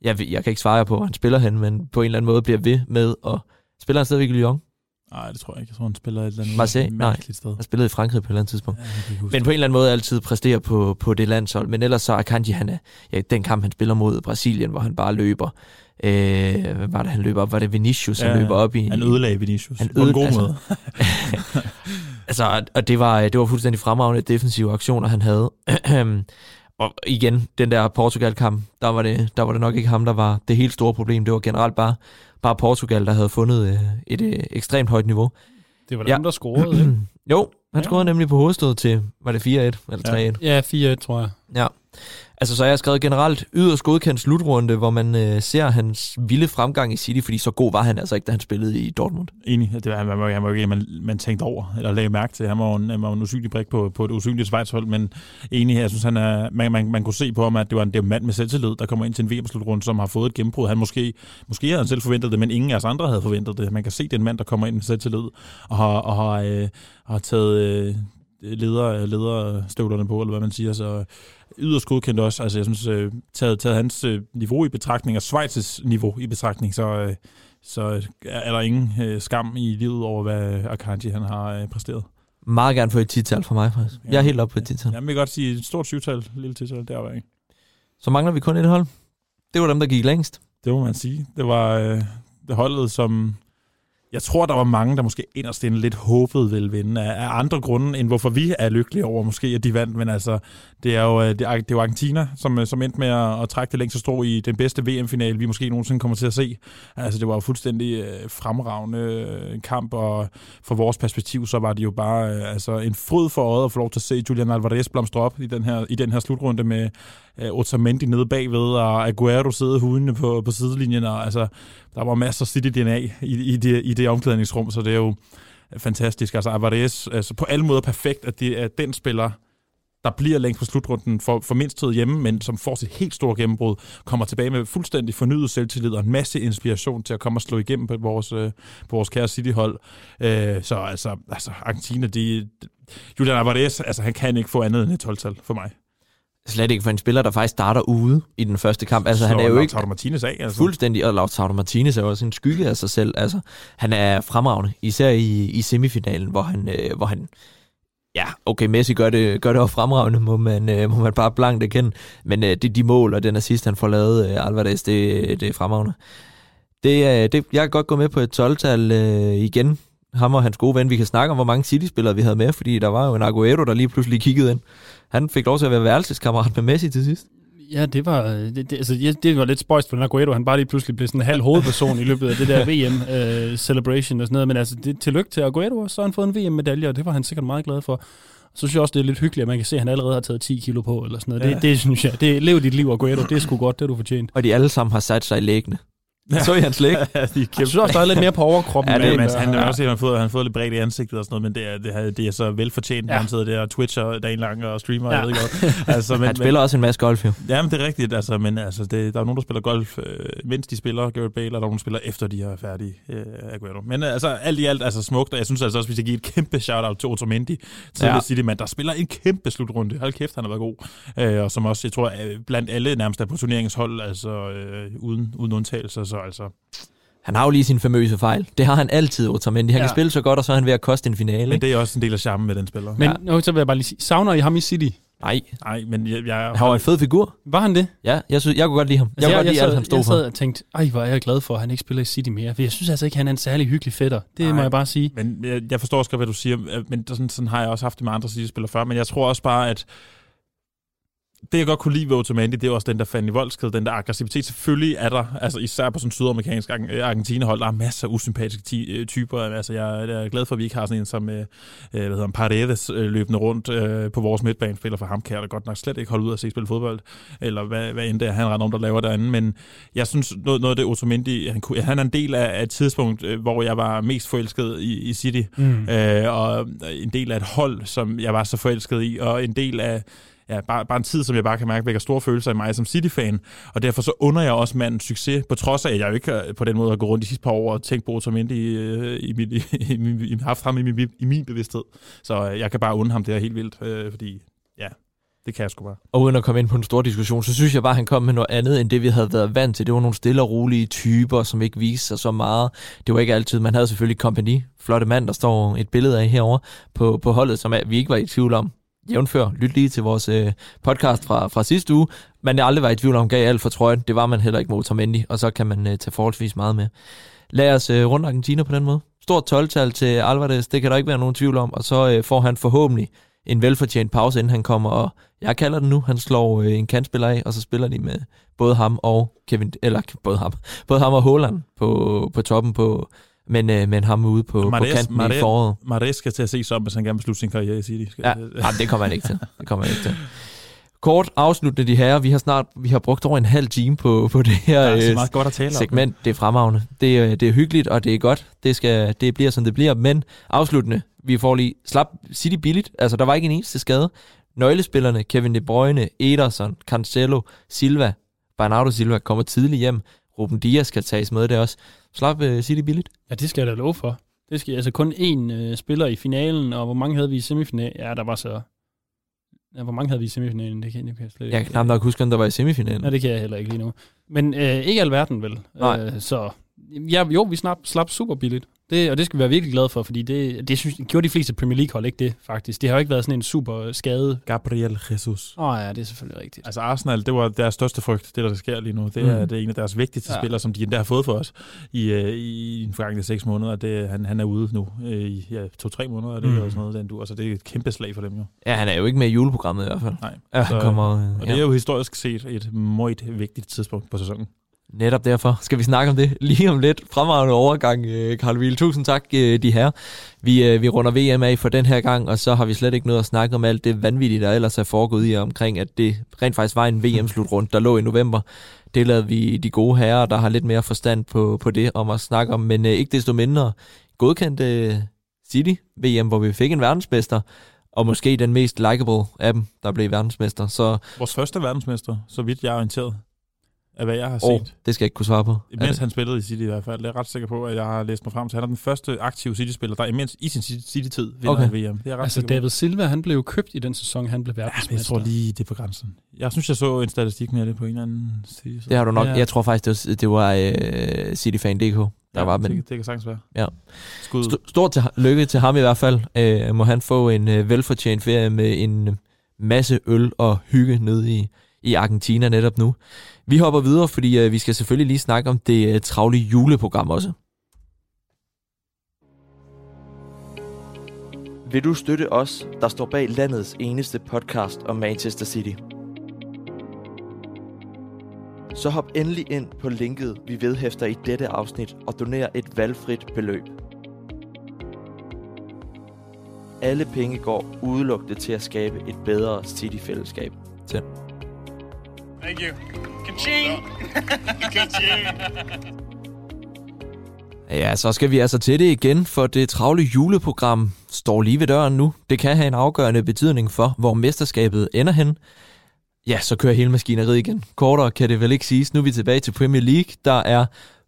Jeg, jeg kan ikke svare på, hvor han spiller hen, men på en eller anden måde bliver ved med at... Spiller han stadigvæk i Lyon? Nej, det tror jeg ikke. Jeg tror, han spiller et eller andet Marseille? Nej. mærkeligt sted. Han spillede i Frankrig på et eller andet tidspunkt. Ja, Men på en eller anden måde altid præsterer på, på det landshold. Men ellers så er Akanji, han er, ja, den kamp, han spiller mod Brasilien, hvor han bare løber. Øh, hvad var det, han løber op? Var det Vinicius, han Ja, løber op i... Han ødelagde Vinicius. Han på en god altså- måde. Altså, og det var, det var fuldstændig fremragende defensive aktioner, han havde. og igen, den der Portugal-kamp, der var, det, der var det nok ikke ham, der var det helt store problem. Det var generelt bare, bare Portugal, der havde fundet øh, et øh, ekstremt højt niveau. Det var Ja. dem, der scorede, ikke? Jo, han Ja. scorede nemlig på hovedstød til, var det 4-1 eller 3-1? Ja, 4-1, tror jeg. Ja. Altså, så har jeg skrevet generelt yderst godkendt slutrunde, hvor man øh, ser hans vilde fremgang i City, fordi så god var han altså ikke, da han spillede i Dortmund. Enig. Det var, man, man, man, man tænkte over, eller lagde mærke til. Han var en, han var en usynlig brik på, på et usynligt Schweiz-hold, men enig, jeg synes, han er, man, man, man kunne se på ham, at det var en, det var en mand med selvtillid, der kommer ind til en VM-slutrunde, som har fået et gennembrud. Han måske, måske havde han selv forventet det, men ingen af os andre havde forventet det. Man kan se, det er en mand, der kommer ind med selvtillid, og har, og har, øh, har taget øh, leder, lederstøvlerne på, eller hvad man siger, så yderst godkendt også. Altså, jeg synes, øh, taget, taget hans øh, niveau i betragtning, og Schweiz's niveau i betragtning, så, øh, så er der ingen skam i livet over, hvad Akanji han har præsteret. Meget gerne få et tital for mig, faktisk. Ja. Jeg er helt oppe på et tital. Jeg vil godt sige et stort syvtal, lille tital, der var ikke. Så mangler vi kun et hold. Det var dem, der gik længst. Det må man sige. Det var øh, det holdet, som jeg tror, der var mange, der måske inderst inde lidt håbede ville vinde af, af andre grunde, end hvorfor vi er lykkelige over måske, at de vandt. Men altså, det er jo, øh, det er, det er jo Argentina, som, øh, som endte med at, at trække det længst strå i den bedste VM-finale, vi måske nogensinde kommer til at se. Altså, det var jo fuldstændig øh, fremragende kamp, og fra vores perspektiv, så var det jo bare altså, en fryd for øjet at få lov til at se Julian Alvarez blomstre op i den her, i den her slutrunde med øh, Otamendi nede bagved, og Aguero sidde hudene på, på sidelinjen, og altså, der var masser af City-DNA i, i, det, i det omklædningsrum, så det er jo fantastisk. Altså Alvarez, altså på alle måder perfekt, at det er den spiller, der bliver længst på slutrunden for, for mindst tid hjemme, men som får sit helt store gennembrud, kommer tilbage med fuldstændig fornyet selvtillid og en masse inspiration til at komme og slå igennem på vores, øh, på vores kære City-hold. Øh, så altså, altså Argentina, de, Julian Alvarez, altså han kan ikke få andet end et 12-tal for mig. Slet ikke for en spiller, der faktisk starter ude i den første kamp. Altså, så han er jo ikke Lautaro Martinez af, altså. fuldstændig, og Lautaro Martinez er også en skygge af sig selv. Altså, han er fremragende, især i, i semifinalen, hvor han, øh, hvor han Ja, okay, Messi gør det, gør det også fremragende, må man, øh, må man bare blankt erkende. Men øh, det de mål og den assist, han får lavet, øh, Alvarez, det, det er fremragende. Det, øh, det, jeg kan godt gå med på et 12-tal øh, igen. Ham og hans gode ven. Vi kan snakke om, hvor mange City-spillere vi havde med, fordi der var jo en Aguero, der lige pludselig kiggede ind. Han fik lov til at være værelseskammerat med Messi til sidst. Ja, det var, det, det, altså, det var lidt spøjst for Aguero. Han bare lige pludselig blev sådan en halv hovedperson i løbet af det der VM-celebration uh, og sådan noget. Men altså, det, tillykke til Aguero, så har han fået en VM-medalje, og det var han sikkert meget glad for. Så synes jeg også, det er lidt hyggeligt, at man kan se, at han allerede har taget 10 kilo på, eller sådan noget. Ja. Det, det, synes jeg, det lev dit liv, Aguero. Det er sgu godt, det du fortjent. Og de alle sammen har sat sig i læggene. Ja. Så i hans læg. ja, jeg synes også, der er lidt mere på overkroppen. Ja, det, men, han, han, også, han, har fået, han har fået lidt bredt i ansigtet og sådan noget, men det er, det er, det er så velfortjent, ja. han sidder der og twitcher dagen lang og streamer. Ja. Jeg ved godt. Altså, men, han spiller men, også en masse golf, jo. Ja, men det er rigtigt. Altså, men altså, det, der er nogen, der spiller golf, øh, mens de spiller Garrett Bale, og der er nogen, der spiller efter de er færdige øh, Aguero. Men altså, alt i alt altså, smukt, og jeg synes altså også, vi skal give et kæmpe shout-out til Otamendi, til ja. City, men der spiller en kæmpe slutrunde. Hold kæft, han har været god. Øh, og som også, jeg tror, blandt alle nærmest er på turneringshold, altså øh, uden, uden undtagelser, så altså han har jo lige sin famøse fejl. Det har han altid, Otamendi. Han ja. kan spille så godt, og så er han ved at koste en finale. Men det er også en del af charmen med den spiller. Men ja. så vil jeg bare lige sige, savner I ham i City? Nej. Nej, men jeg... jeg han var en fed figur. Var han det? Ja, jeg, synes, jeg kunne godt lide ham. Altså, jeg, jeg, kunne godt lide alt, han stod jeg for. Jeg sad og tænkte, ej, hvor er jeg glad for, at han ikke spiller i City mere. For jeg synes altså ikke, han er en særlig hyggelig fætter. Det Nej, må jeg bare sige. Men jeg, jeg forstår også hvad du siger. Men sådan, sådan har jeg også haft det med andre City-spillere før. Men jeg tror også bare, at det, jeg godt kunne lide ved Otamendi, det er også den der fandt i voldsked, den der aggressivitet. Selvfølgelig er der, altså især på sådan sydamerikansk Argentina-hold, der er masser af usympatiske øh, typer. Altså, jeg er glad for, at vi ikke har sådan en som øh, øh hvad hedder han, Paredes øh, løbende rundt øh, på vores midtbanespiller, for ham kan jeg da godt nok slet ikke holde ud at se spille fodbold, eller hvad, hvad end det er, han render om, der laver derinde. Men jeg synes, noget, noget af det Otamendi, han, kunne, han er en del af, et tidspunkt, hvor jeg var mest forelsket i, i City, mm. øh, og en del af et hold, som jeg var så forelsket i, og en del af ja, bare, bare en tid, som jeg bare kan mærke vækker store følelser i mig som City-fan, og derfor så under jeg også manden succes, på trods af, at jeg jo ikke øh, på den måde har gået rundt de sidste par år og tænkt på Otamendi øh, i, i, i, i, i, i, haft ham i min, i min bevidsthed. Så øh, jeg kan bare undre ham det er helt vildt, øh, fordi ja, det kan jeg sgu bare. Og uden at komme ind på en stor diskussion, så synes jeg bare, at han kom med noget andet, end det vi havde været vant til. Det var nogle stille og rolige typer, som ikke viste sig så meget. Det var ikke altid, man havde selvfølgelig kompagni, flotte mand, der står et billede af herover på, på holdet, som vi ikke var i tvivl om jævnfør, lyt lige til vores øh, podcast fra, fra sidste uge. Man er aldrig været i tvivl om, gav alt for trøjen. Det var man heller ikke mod Otamendi, og så kan man øh, tage forholdsvis meget med. Lad os øh, rundt Argentina på den måde. Stort 12-tal til Alvarez, det kan der ikke være nogen tvivl om, og så øh, får han forhåbentlig en velfortjent pause, inden han kommer, og jeg kalder den nu, han slår øh, en kantspiller af, og så spiller de med både ham og Kevin, eller både ham, både ham og Holland på, på toppen på, men, øh, men ham ude på, Mares, på kanten Mares, i foråret. Mares skal til at se som, hvis han gerne vil slutte sin karriere i City. Skal ja, jamen, det kommer han ikke til. Det kommer han ikke til. Kort afsluttende de her. Vi har snart vi har brugt over en halv time på, på det her det er øh, meget godt at tale segment. Om. Det er fremragende. Det, er, det er hyggeligt, og det er godt. Det, skal, det bliver, som det bliver. Men afsluttende, vi får lige slap City billigt. Altså, der var ikke en eneste skade. Nøglespillerne, Kevin De Bruyne, Ederson, Cancelo, Silva, Bernardo Silva kommer tidligt hjem. Ruben Dias skal tages med det også. Slap uh, City billigt? Ja, det skal jeg da love for. Det skal altså kun én uh, spiller i finalen, og hvor mange havde vi i semifinalen? Ja, der var så... Ja, hvor mange havde vi i semifinalen? Det kan, det kan jeg slet ikke. Jeg kan knap nok huske, om der var i semifinalen. Ja, det kan jeg heller ikke lige nu. Men uh, ikke alverden vel. Nej. Uh, så ja, jo, vi slap, slap super billigt. Det, og det skal vi være virkelig glade for, fordi det, det synes, gjorde de fleste Premier League-hold ikke det, faktisk. Det har jo ikke været sådan en super skade. Gabriel Jesus. Åh oh, ja, det er selvfølgelig rigtigt. Altså Arsenal, det var deres største frygt, det der, der sker lige nu. Det er, mm. det er en af deres vigtigste ja. spillere, som de endda har fået for os i, uh, i en forgangene seks måneder. Det, han, han er ude nu uh, i ja, to-tre måneder, det mm. er sådan noget, den du. Altså, det er et kæmpe slag for dem jo. Ja, han er jo ikke med i juleprogrammet i hvert fald. Nej. Ja, han Så- kommer, Og ja. det er jo historisk set et meget vigtigt tidspunkt på sæsonen. Netop derfor skal vi snakke om det lige om lidt. Fremragende overgang, øh, Karl Wiel. Tusind tak, øh, de her. Vi, øh, vi runder VM af for den her gang, og så har vi slet ikke noget at snakke om alt det vanvittige, der ellers er foregået i omkring, at det rent faktisk var en VM-slutrund, der lå i november. Det lavede vi de gode herrer, der har lidt mere forstand på, på det, om at snakke om, men ikke desto mindre godkendte City VM, hvor vi fik en verdensmester, og måske den mest likable af dem, der blev verdensmester. Så Vores første verdensmester, så vidt jeg er orienteret, af hvad jeg har set. det skal jeg ikke kunne svare på. Imens han spillede i City i hvert fald. Det er jeg ret sikker på, at jeg har læst mig frem til. Han er den første aktive City-spiller, der imens i sin City- City-tid vinder Okay. VM. Det er jeg ret Altså. David Silva, han blev jo købt i den sæson, han blev Ja, men verdensmester. jeg tror lige, det er på grænsen. Jeg synes, jeg så en statistik med det på en eller anden side. Det har du nok. Ja. Ja. Jeg tror faktisk, det var, det var uh, Cityfan.dk, der ja, var med det, det kan sagtens være. Ja. Skud. St- Stort til, lykke til ham i hvert fald. Uh, må han få en uh, velfortjent ferie med en masse øl og hygge nede i, i Argentina netop nu. Vi hopper videre, fordi uh, vi skal selvfølgelig lige snakke om det uh, travle juleprogram også. Vil du støtte os, der står bag landets eneste podcast om Manchester City? Så hop endelig ind på linket, vi vedhæfter i dette afsnit og doner et valgfrit beløb. Alle penge går udelukkende til at skabe et bedre City-fællesskab. Thank you. Ka-ching! Ka-ching! Ja, så skal vi altså til det igen, for det travle juleprogram står lige ved døren nu. Det kan have en afgørende betydning for, hvor mesterskabet ender hen. Ja, så kører hele maskineriet igen. Kortere kan det vel ikke siges. Nu er vi tilbage til Premier League. Der er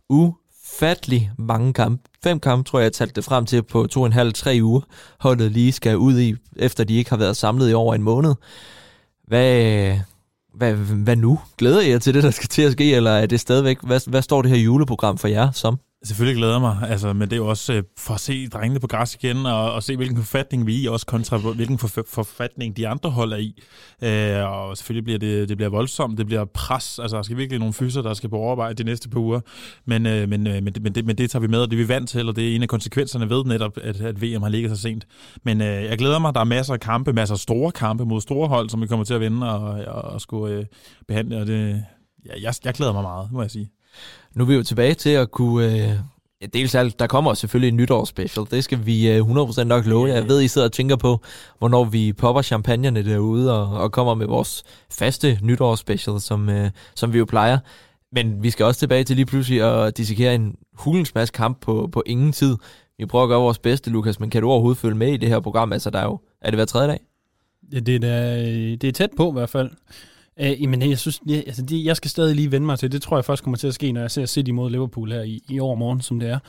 ufattelig mange kampe. Fem kampe, tror jeg, jeg talte det frem til på to og en halv, tre uger. Holdet lige skal ud i, efter de ikke har været samlet i over en måned. Hvad, hvad, hvad nu? Glæder I jer til det, der skal til at ske, eller er det stadigvæk, hvad, hvad står det her juleprogram for jer som? Selvfølgelig glæder jeg mig, altså, men det er jo også øh, for at se drengene på græs igen, og, og se hvilken forfatning vi er i, også kontra hvilken for, forfatning de andre hold er i. Øh, og selvfølgelig bliver det, det bliver voldsomt, det bliver pres, altså der skal virkelig nogle fyser, der skal på overarbejde de næste par uger, men, øh, men, øh, men, det, men, det, men det tager vi med, og det er vi vant til, og det er en af konsekvenserne ved netop, at, at VM har ligget så sent. Men øh, jeg glæder mig, der er masser af kampe, masser af store kampe mod store hold, som vi kommer til at vinde og, og, og skulle øh, behandle, og det, ja, jeg, jeg glæder mig meget, må jeg sige. Nu er vi jo tilbage til at kunne... Øh, ja, dels alt, der kommer selvfølgelig en nytårsspecial. Det skal vi øh, 100% nok love. Jeg ved, I sidder og tænker på, hvornår vi popper champagnerne derude og, og kommer med vores faste nytårsspecial, som, øh, som vi jo plejer. Men vi skal også tilbage til lige pludselig at dissekere en hulens masse kamp på, på ingen tid. Vi prøver at gøre vores bedste, Lukas, men kan du overhovedet følge med i det her program? Altså, der er jo... Er det hver tredje dag? Ja, det, er da, det er tæt på i hvert fald. Øh, men jeg synes, jeg, altså, det, jeg skal stadig lige vende mig til. Det tror jeg først kommer til at ske, når jeg ser City mod Liverpool her i, i overmorgen, som det er.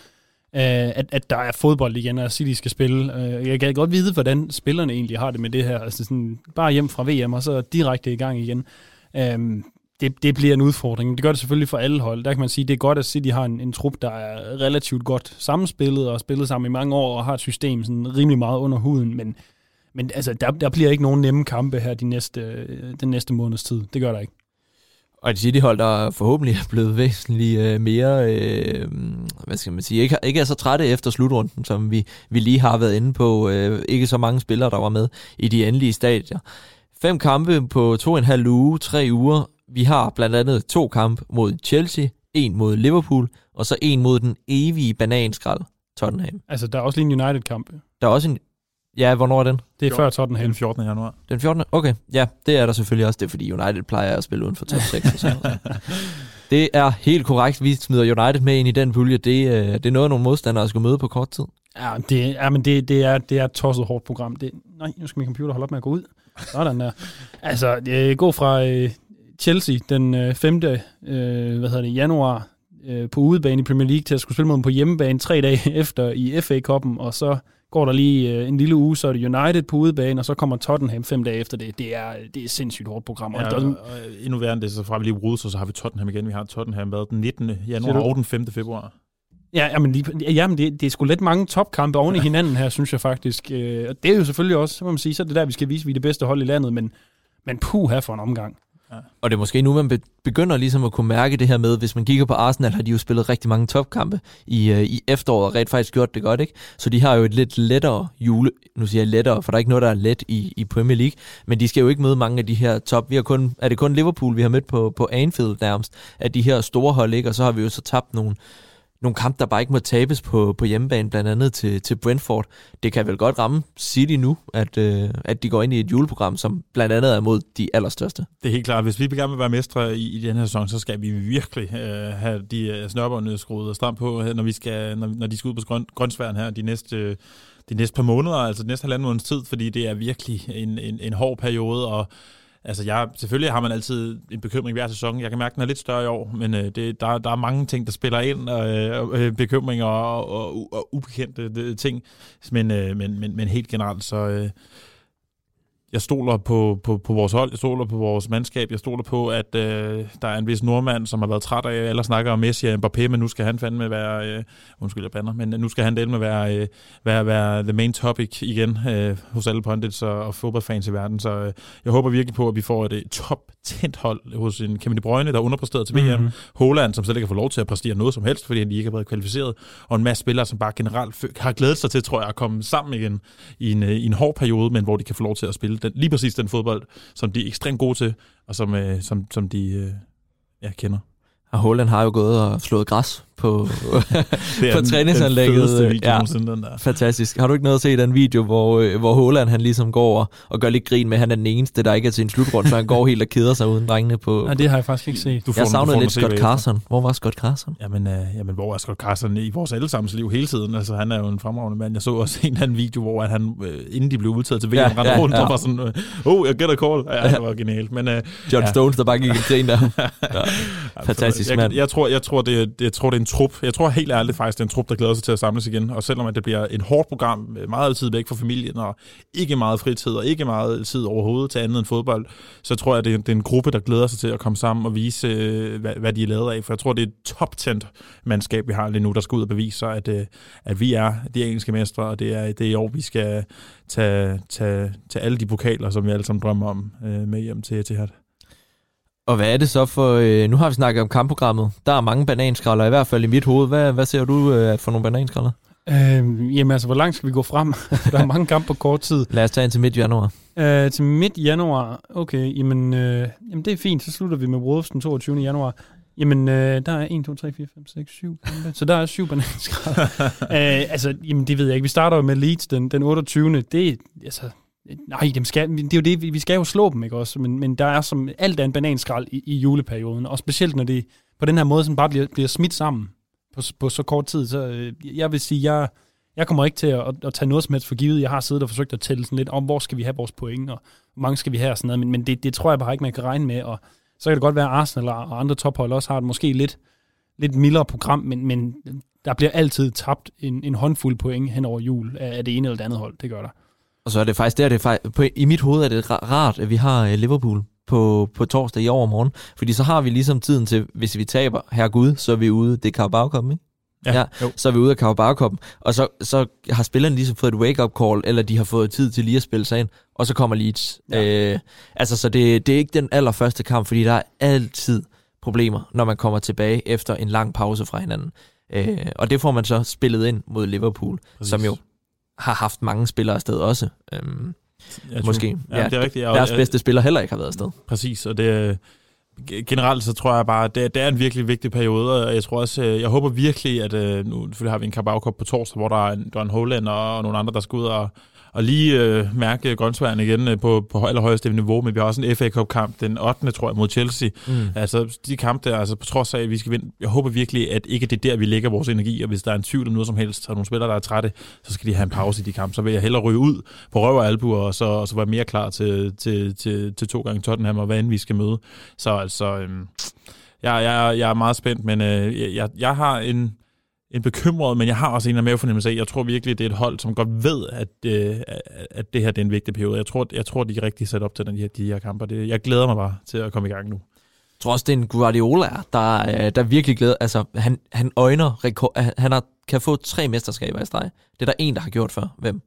Øh, at, at der er fodbold igen, og City skal spille. Øh, jeg kan godt vide, hvordan spillerne egentlig har det med det her. Altså sådan, bare hjem fra VM, og så direkte i gang igen. Øh, det, det bliver en udfordring. Det gør det selvfølgelig for alle hold. Der kan man sige, det er godt, at City har en, en trup, der er relativt godt sammenspillet og spillet sammen i mange år, og har et system sådan rimelig meget under huden, men men altså, der, der bliver ikke nogen nemme kampe her de næste, den næste måneds tid. Det gør der ikke. Og et City-hold, der forhåbentlig er blevet væsentligt øh, mere, øh, hvad skal man sige, ikke, ikke er så trætte efter slutrunden, som vi, vi lige har været inde på. Øh, ikke så mange spillere, der var med i de endelige stadier. Fem kampe på to og en halv uge, tre uger. Vi har blandt andet to kampe mod Chelsea, en mod Liverpool, og så en mod den evige bananskrald, Tottenham. Altså, der er også lige en United-kamp. Der er også en... Ja, hvornår er den? Det er Jo, før Tottenham. Den 14. januar. Den 14. Okay, ja, det er der selvfølgelig også. Det er fordi United plejer at spille uden for top 6. Og sådan noget. det er helt korrekt. Vi smider United med ind i den pulje. Det, øh, det er noget, nogle modstandere skal møde på kort tid. Ja, det, ja men det, det, er, det er et tosset hårdt program. Det, nej, nu skal min computer holde op med at gå ud. Sådan der. Altså, det går fra øh, Chelsea den øh, 5. Øh, hvad hedder det, januar øh, på udebane i Premier League til at skulle spille mod dem på hjemmebane tre dage efter i FA-koppen, og så går der lige øh, en lille uge, så er det United på udebane, og så kommer Tottenham fem dage efter det. Det er, det er sindssygt hårdt program. Og Ja, der, og, og endnu værre end det, så fra vi lige Ruders, og så har vi Tottenham igen. Vi har Tottenham været den 19. Siger januar og den 5. februar. Ja, jamen, lige, jamen det, det er sgu lidt mange topkampe oven i hinanden her, synes jeg faktisk. Øh, og det er jo selvfølgelig også, så må man sige, så er det der, vi skal vise, at vi er det bedste hold i landet, men, men puh her for en omgang. Og det er måske nu, man begynder ligesom at kunne mærke det her med, hvis man kigger på Arsenal, har de jo spillet rigtig mange topkampe i, øh, i efteråret, og rent faktisk gjort det godt, ikke? Så de har jo et lidt lettere jule, nu siger jeg lettere, for der er ikke noget, der er let i, i Premier League, men de skal jo ikke møde mange af de her top. Vi har kun, er det kun Liverpool, vi har mødt på, på Anfield nærmest, at de her store hold, ikke? Og så har vi jo så tabt nogle, nogle kampe, der bare ikke må tabes på, på hjemmebane, blandt andet til, til Brentford. Det kan vel godt ramme City nu, at, øh, at de går ind i et juleprogram, som blandt andet er mod de allerstørste. Det er helt klart. Hvis vi gerne vil være mestre i, i den her sæson, så skal vi virkelig øh, have de øh, snørbåndene skruet og stram på, når, vi skal, når, når de skal ud på grøn, grønsværen her de næste, de næste par måneder, altså de næste halvanden måneds tid, fordi det er virkelig en, en, en hård periode, og Altså, jeg, selvfølgelig har man altid en bekymring hver sæson. Jeg kan mærke, at den er lidt større i år, men øh, det, der, der er mange ting, der spiller ind, og øh, øh bekymringer og, og, og ubekendte det, ting. Men, øh, men, men, men helt generelt, så, øh, jeg stoler på, på, på vores hold, jeg stoler på vores mandskab, jeg stoler på, at øh, der er en vis nordmand, som har været træt af, eller snakker om Messi og Mbappé, men nu skal han fandme være, øh, undskyld jeg bander, men nu skal han dele med være, øh, være, være the main topic igen øh, hos alle pundits og, og fodboldfans i verden, så øh, jeg håber virkelig på, at vi får et øh, top tændt hold hos en Kevin De Bruyne, der er underpræsteret til VM, mm-hmm. Holland, som slet ikke har fået lov til at præstere noget som helst, fordi han ikke har været kvalificeret, og en masse spillere, som bare generelt har glædet sig til, tror jeg, at komme sammen igen i en, øh, i en hård periode, men hvor de kan få lov til at spille den, lige præcis den fodbold, som de er ekstremt gode til, og som, øh, som, som de øh, ja, kender. Og Holland har jo gået og slået græs på, på træningsanlægget. Den video, ja, den der. Fantastisk. Har du ikke noget at se i den video, hvor, øh, hvor Holland han ligesom går og, og gør lidt grin med, at han er den eneste, der ikke er til en slutrund, så han går helt og keder sig uden drengene på... Nej, det har jeg faktisk ikke set. Du får, jeg savnede lidt Scott Carson. Hvor var Scott Carson? Jamen, øh, jamen, hvor er Scott Carson i vores allesammens liv hele tiden? Altså, han er jo en fremragende mand. Jeg så også en anden video, hvor han, øh, inden de blev udtaget til VM, ja, rendte ja, rundt ja. og var sådan, øh, oh, jeg gætter call. Ja, det var genialt. Men, øh, John ja. Stones, der bare gik i grin der. Ja. Fantastisk mand. Jeg, jeg, tror, jeg, tror, det, jeg tror, det er en trup. Jeg tror helt ærligt faktisk, det er en trup, der glæder sig til at samles igen. Og selvom at det bliver et hårdt program, øh, meget tid væk fra familien, og ikke meget fritid, og ikke meget tid overhovedet til andet end fodbold, så tror jeg, det er, det er en gruppe, der glæder sig til at komme sammen og vise, øh, hvad, hvad de er lavet af. For jeg tror, det er et top mandskab, vi har lige nu, der skal ud og bevise sig, at, øh, at vi er de engelske mestre, og det er det er i år, vi skal tage, tage, tage alle de pokaler, som vi alle sammen drømmer om, med hjem til Etihad. Og hvad er det så for... Øh, nu har vi snakket om kampprogrammet. Der er mange bananskralder, i hvert fald i mit hoved. Hvad, hvad ser du øh, for nogle bananskralder? Øh, jamen altså, hvor langt skal vi gå frem? der er mange kampe på kort tid. Lad os tage ind til midt januar. Øh, til midt januar, okay, jamen, øh, jamen det er fint, så slutter vi med Wolves den 22. januar. Jamen, øh, der er 1, 2, 3, 4, 5, 6, 7 kampe. Så der er syv bananskralder. øh, altså, jamen, det ved jeg ikke. Vi starter jo med Leeds den, den 28. Det, altså, Nej, dem skal, det er jo det, vi skal jo slå dem, ikke også? Men, men der er som alt er en bananskrald i, i juleperioden, og specielt når det på den her måde sådan bare bliver, bliver smidt sammen på, på så kort tid. Så øh, jeg vil sige, jeg, jeg kommer ikke til at, at, at tage noget som helst for givet. Jeg har siddet og forsøgt at tælle sådan lidt om, hvor skal vi have vores point, og hvor mange skal vi have og sådan noget, men, men det, det tror jeg bare ikke, man kan regne med, og så kan det godt være, at Arsenal og andre tophold også har et måske lidt, lidt mildere program, men, men der bliver altid tabt en, en håndfuld point hen over jul af det ene eller det andet hold. Det gør der. Og så er det faktisk der, det er faktisk, på, i mit hoved er det rart, at vi har uh, Liverpool på, på torsdag i overmorgen. Fordi så har vi ligesom tiden til, hvis vi taber, her Gud, så er vi ude. Det er Carabao ikke? Ja, ja så er vi ude af Carabao og så, så har spillerne ligesom fået et wake-up call, eller de har fået tid til lige at spille sig ind, og så kommer Leeds. Ja. Øh, altså, så det, det er ikke den allerførste kamp, fordi der er altid problemer, når man kommer tilbage efter en lang pause fra hinanden. Øh, og det får man så spillet ind mod Liverpool, Præcis. som jo har haft mange spillere afsted også. Øhm, ja, måske. Ja, ja, det er rigtigt. Jeg, deres bedste spiller heller ikke har været afsted. Præcis, og det generelt så tror jeg bare, at det, det er en virkelig vigtig periode, og jeg tror også, øh, jeg håber virkelig, at øh, nu selvfølgelig har vi en Carabao Cup på torsdag, hvor der er en, der er en Holland og nogle andre, der skal ud og, og lige øh, mærke grøntsværen igen øh, på, på allerhøjeste niveau, men vi har også en FA Cup-kamp den 8. tror jeg mod Chelsea. Mm. Altså de kampe der, altså på trods af, at vi skal vinde, jeg håber virkelig, at ikke det er der, vi lægger vores energi, og hvis der er en tvivl om noget som helst, og nogle spillere, der er trætte, så skal de have en pause i de kampe. Så vil jeg hellere ryge ud på røv og albuer, og så, og så være mere klar til, til, til, til to gange Tottenham, og hvad end vi skal møde. Så altså, øhm, jeg, jeg, jeg er meget spændt, men øh, jeg, jeg har en en bekymret, men jeg har også en af mavefornemmelse af, jeg tror virkelig, det er et hold, som godt ved, at, øh, at det her det er en vigtig periode. Jeg tror, jeg tror de er rigtig sat op til den, de, her, de her kamper. Det, jeg glæder mig bare til at komme i gang nu. tror også, det er en Guardiola, der, øh, der virkelig glæder. Altså, han, han øjner rekord, han har, kan få tre mesterskaber i streg. Det er der en, der har gjort før. Hvem?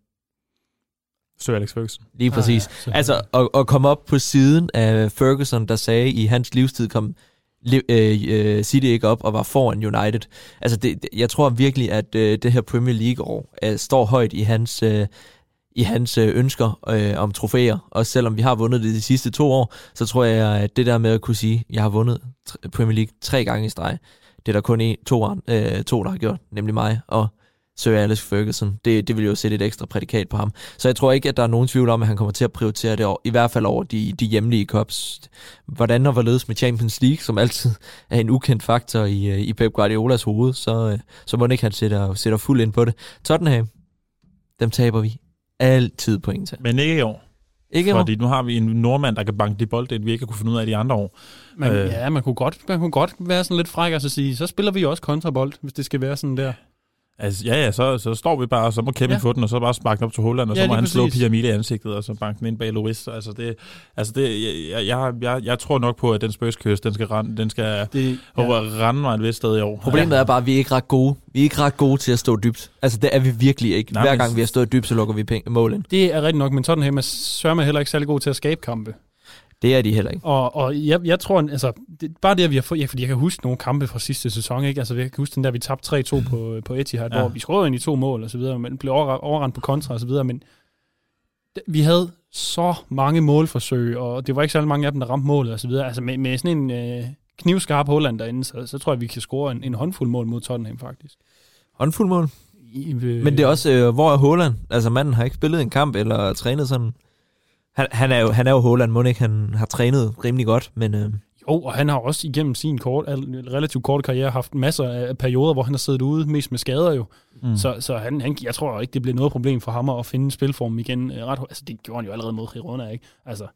Sir Alex Ferguson. Lige præcis. Ah, ja, altså, at, at komme op på siden af Ferguson, der sagde, i hans livstid kom Øh, øh, City ikke op og var foran United. Altså, det, jeg tror virkelig, at øh, det her Premier League-år står højt i hans, i hans ønsker øh, om trofæer. Og selvom vi har vundet det de sidste to år, så tror jeg, at det der med at kunne sige, at jeg har vundet Premier League tre gange i streg, det er der kun en, to, øh, to, der har gjort, nemlig mig og Sir Alex Ferguson. Det, det vil jo sætte et ekstra prædikat på ham. Så jeg tror ikke, at der er nogen tvivl om, at han kommer til at prioritere det, over, i hvert fald over de, de hjemlige cups. Hvordan og hvorledes med Champions League, som altid er en ukendt faktor i, øh, i Pep Guardiolas hoved, så, øh, så må ikke han sætter, sætter fuld ind på det. Tottenham, dem taber vi altid point til. Men ikke i år. Ikke i år? Fordi nu har vi en nordmand, der kan banke de bolde, vi ikke kunne finde ud af de andre år. Men, øh. Ja, man kunne, godt, man kunne godt være sådan lidt fræk og så sige, så spiller vi også kontrabold, hvis det skal være sådan der. Altså, ja, ja, så, så står vi bare, og så må Kevin ja. få den, og så bare sparke den op til Holland, og ja, så må han præcis. slå Pyramide i ansigtet, og så banke den ind bag Louis. Altså, det, altså det, jeg, jeg, jeg, jeg tror nok på, at den spørgskøs, den skal, rende, den skal det, ja. rende mig et vist sted i år. Problemet ja. er bare, at vi er ikke ret gode. Vi er ikke ret gode til at stå dybt. Altså, det er vi virkelig ikke. Nej, Hver gang vi har stået dybt, så lukker vi penge, mål ind. Det er rigtigt nok, men Tottenham er sørme heller ikke særlig god til at skabe kampe. Det er de heller ikke. Og, og jeg, jeg tror, altså, det, bare det, at vi har fået, ja, fordi jeg kan huske nogle kampe fra sidste sæson, ikke? Altså, jeg kan huske den der, vi tabte 3-2 på, på Etihad, ja. hvor vi scorede ind i to mål og så videre, men blev over, overrendt på kontra og så videre, men vi havde så mange målforsøg, og det var ikke så mange af dem, der ramte målet og så videre. Altså, med, med sådan en øh, knivskarp Holland derinde, så, så tror jeg, vi kan score en, en håndfuld mål mod Tottenham, faktisk. Håndfuld mål? I, øh, men det er også, øh, hvor er Holland? Altså, manden har ikke spillet en kamp eller trænet sådan han, han, er jo, han er jo Håland, må ikke? Han har trænet rimelig godt, men... Øh... Jo, og han har også igennem sin kort, relativt korte karriere haft masser af perioder, hvor han har siddet ude, mest med skader jo. Mm. Så, så han, han, jeg tror ikke, det bliver noget problem for ham at finde spilform igen. Øh, ret, altså, det gjorde han jo allerede mod Girona, ikke? Altså,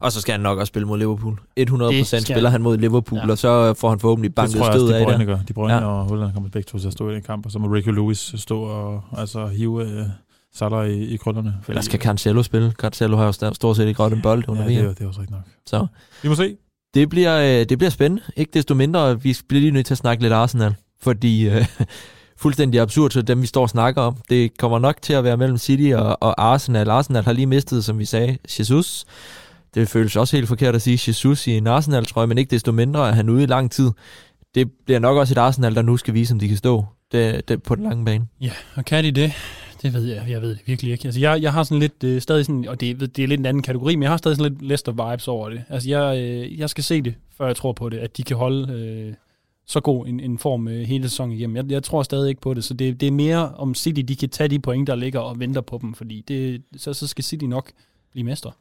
og så skal han nok også spille mod Liverpool. 100% spiller han mod Liverpool, ja. og så får han forhåbentlig banket stød af det. De Bruyne ja. og Holland kommer begge to til at stå i den kamp, og så må Ricky Lewis stå og altså, hive øh, Salah i, i krøllerne. Fordi... Eller skal Cancelo spille? Cancelo har jo stort set ikke ret en bold under ja, det, er, det er også rigtigt nok. Så. Vi må se. Det bliver, øh, det bliver spændende. Ikke desto mindre, vi bliver lige nødt til at snakke lidt Arsenal. Fordi øh, fuldstændig absurd, så dem vi står og snakker om, det kommer nok til at være mellem City og, og Arsenal. Arsenal har lige mistet, som vi sagde, Jesus. Det føles også helt forkert at sige Jesus i en Arsenal, tror jeg, men ikke desto mindre er han ude i lang tid. Det bliver nok også et Arsenal, der nu skal vise, om de kan stå det, det på den lange bane. Ja, og kan de det? Det ved jeg, jeg ved det virkelig ikke. Altså, jeg, jeg har sådan lidt, øh, stadig sådan, og det, det er lidt en anden kategori, men jeg har stadig sådan lidt Leicester-vibes over det. Altså, jeg, øh, jeg skal se det, før jeg tror på det, at de kan holde øh, så god en, en form øh, hele sæsonen igennem. Jeg, jeg tror stadig ikke på det, så det, det er mere om City, de kan tage de point, der ligger og venter på dem, fordi det, så, så skal City nok blive mestre.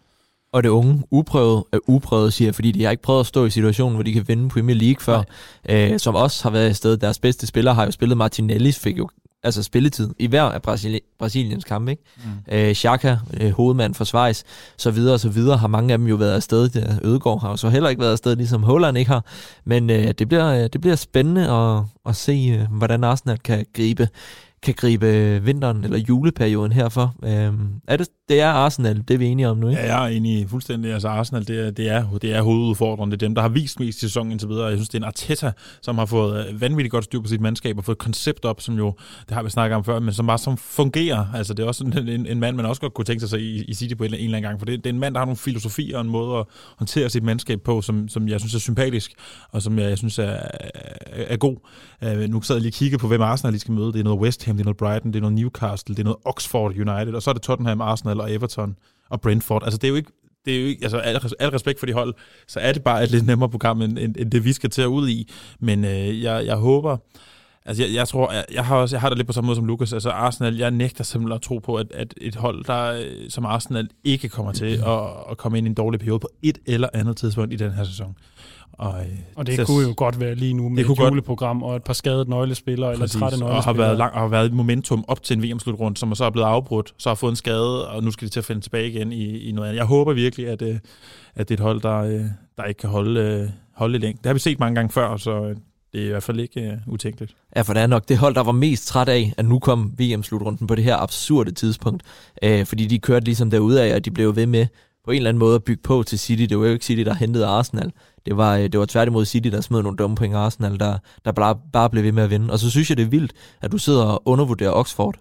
Og det unge, uprøvet, er uprøvet, siger fordi de har ikke prøvet at stå i situationen, hvor de kan vinde Premier League før, øh, som også har været i stedet. Deres bedste spiller har jo spillet Martinelli, fik jo altså spilletid i hver af Brasili- Brasiliens kampe. Ikke? Mm. Øh, Xhaka, øh, hovedmand for Schweiz, så videre og så videre, har mange af dem jo været afsted. Der Ødegaard har jo så heller ikke været afsted, ligesom Holland ikke har. Men øh, det, bliver, øh, det bliver spændende at, at se, øh, hvordan Arsenal kan gribe kan gribe vinteren eller juleperioden herfor. Øhm, er det, det er Arsenal, det er vi enige om nu, ikke? Ja, jeg er enig fuldstændig. Altså Arsenal, det er, det er, det er hovedudfordrende. Det er dem, der har vist mest i sæsonen indtil videre. Jeg synes, det er en Arteta, som har fået øh, vanvittigt godt styr på sit mandskab og fået et koncept op, som jo, det har vi snakket om før, men som bare som fungerer. Altså det er også en, en, en mand, man også godt kunne tænke sig i, i City på en, en eller anden gang, for det, det er en mand, der har nogle filosofier og en måde at håndtere sit mandskab på, som, som jeg synes er sympatisk, og som jeg, jeg synes er, er, er god. Uh, nu sad jeg lige og på, hvem Arsenal lige skal møde. Det er noget West Ham, det er noget Brighton, det er noget Newcastle, det er noget Oxford United, og så er det Tottenham, Arsenal og Everton og Brentford. Altså det er jo ikke, det er jo ikke, altså al, al respekt for de hold, så er det bare et lidt nemmere program, end, end, end det vi skal til at ud i. Men øh, jeg, jeg håber, altså jeg, jeg tror, jeg, jeg har også, jeg har det lidt på samme måde som Lukas, altså Arsenal, jeg nægter simpelthen at tro på, at, at et hold, der øh, som Arsenal ikke kommer til at, at komme ind i en dårlig periode på et eller andet tidspunkt i den her sæson. Og, øh, og det så, kunne jo godt være lige nu med det et juleprogram godt, og et par skadede nøglespillere præcis, eller trætte nøglespillere. Og har været, lang, har været et momentum op til en VM-slutrunde, som så er blevet afbrudt, så har fået en skade, og nu skal de til at finde tilbage igen i, i noget andet. Jeg håber virkelig, at, øh, at det er et hold, der, øh, der ikke kan holde, holde i længden. Det har vi set mange gange før, så det er i hvert fald ikke uh, utænkeligt. Ja, for det er nok det hold, der var mest træt af, at nu kom VM-slutrunden på det her absurde tidspunkt. Uh, fordi de kørte ligesom derude af, og de blev ved med på en eller anden måde at bygge på til City. Det var jo ikke City, der hentede Arsenal. Det var, øh, det var tværtimod City, der smed nogle dumme point Arsenal, der, der bare, bare blev ved med at vinde. Og så synes jeg, det er vildt, at du sidder og undervurderer Oxford.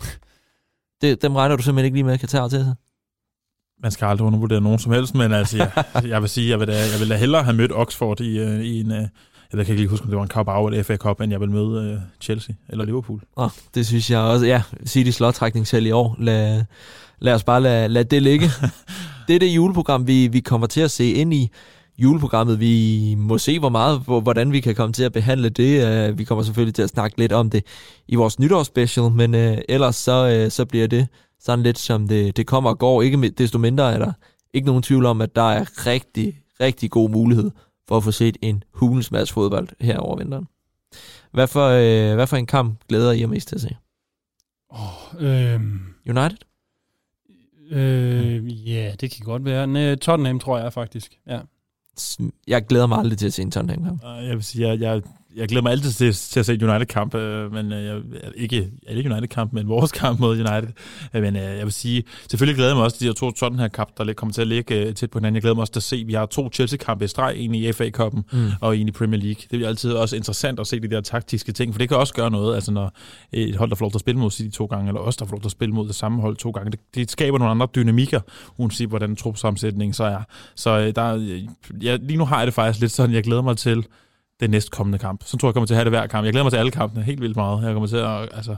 det, dem regner du simpelthen ikke lige med, at kan tage til sig. Man skal aldrig undervurdere nogen som helst, men altså, jeg, jeg vil sige, jeg vil, da, jeg vil da hellere have mødt Oxford i, uh, i en... Uh, jeg kan ikke lige huske, om det var en Carabao eller FA Cup, end jeg vil møde uh, Chelsea eller Liverpool. Oh, det synes jeg også. Ja, City slåtrækning selv i år. Lad, lad os bare lade, lad det ligge. det er det juleprogram, vi, vi kommer til at se ind i juleprogrammet. Vi må se, hvor meget, hvordan vi kan komme til at behandle det. Vi kommer selvfølgelig til at snakke lidt om det i vores nytårsspecial, men uh, ellers så, uh, så bliver det sådan lidt som det, det kommer og går. Ikke desto mindre er der ikke nogen tvivl om, at der er rigtig, rigtig god mulighed for at få set en hulens masse fodbold her over vinteren. Hvad for, øh, hvad for en kamp glæder I jer mest til at se? Oh, øh, United? Øh, ja, det kan godt være. Nej, Tottenham tror jeg faktisk, ja. Jeg glæder mig aldrig til at se en Tottenham-kamp. Jeg vil sige, jeg, jeg, jeg glæder mig altid til, til at se United-kamp, øh, men øh, jeg, ikke, ikke United-kamp, men vores kamp mod United. Øh, men øh, jeg vil sige, selvfølgelig glæder jeg mig også til de her to Tottenham-kamp, der kommer til at ligge øh, tæt på hinanden. Jeg glæder mig også til at se, vi har to Chelsea-kampe i streg, en i FA-koppen mm. og en i Premier League. Det er altid også interessant at se de der taktiske ting, for det kan også gøre noget, altså når et hold, der får lov til at spille mod City to gange, eller os, der får lov til at spille mod det samme hold to gange. Det, det skaber nogle andre dynamikker, uanset hvordan trupsammensætningen så er. Så øh, der, ja, lige nu har jeg det faktisk lidt sådan, jeg glæder mig til den næste kommende kamp. Så tror jeg, jeg kommer til at have det hver kamp. Jeg glæder mig til alle kampene helt vildt meget. Jeg kommer til at, altså,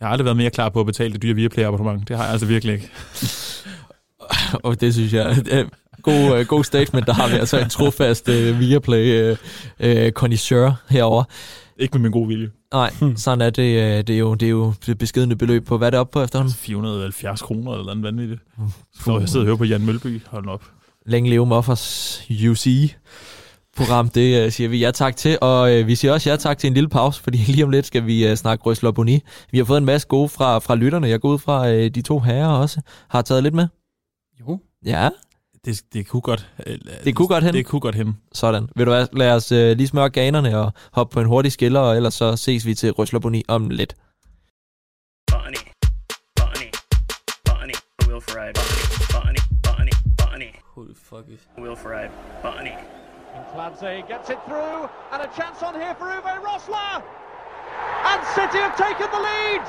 jeg har aldrig været mere klar på at betale det dyre Viaplay abonnement. Det har jeg altså virkelig ikke. Og det synes jeg er god, uh, god statement. Der har vi altså en trofast uh, Viaplay uh, uh, connoisseur herover. Ikke med min gode vilje. Nej, hmm. sådan er det. Det er, jo, det er jo det beskedende beløb på. Hvad er det op på efterhånden? 470 kroner eller noget vanvittigt. Så jeg sidder og hører på Jan Mølby. Hold op. Længe leve Muffers UC program, det uh, siger vi ja tak til, og uh, vi siger også ja tak til en lille pause, fordi lige om lidt skal vi uh, snakke Røsler Boni. Vi har fået en masse gode fra, fra lytterne. Jeg går ud fra uh, de to herrer også. Har taget lidt med? Jo. Ja. Det, det kunne godt Det kunne godt hen. Det kunne godt hen. Sådan. Vil du lad os uh, lige smøre ganerne og hoppe på en hurtig skiller, og ellers så ses vi til Røsler Boni om lidt. Bonnie, Bonnie, Bonnie, Will Ferrari, Bonnie, Bonnie, Bonnie. The fuck is Will Ferrari, Bonnie. Clancy gets it through, and a chance on here for Uwe Rosler! And City have taken the lead!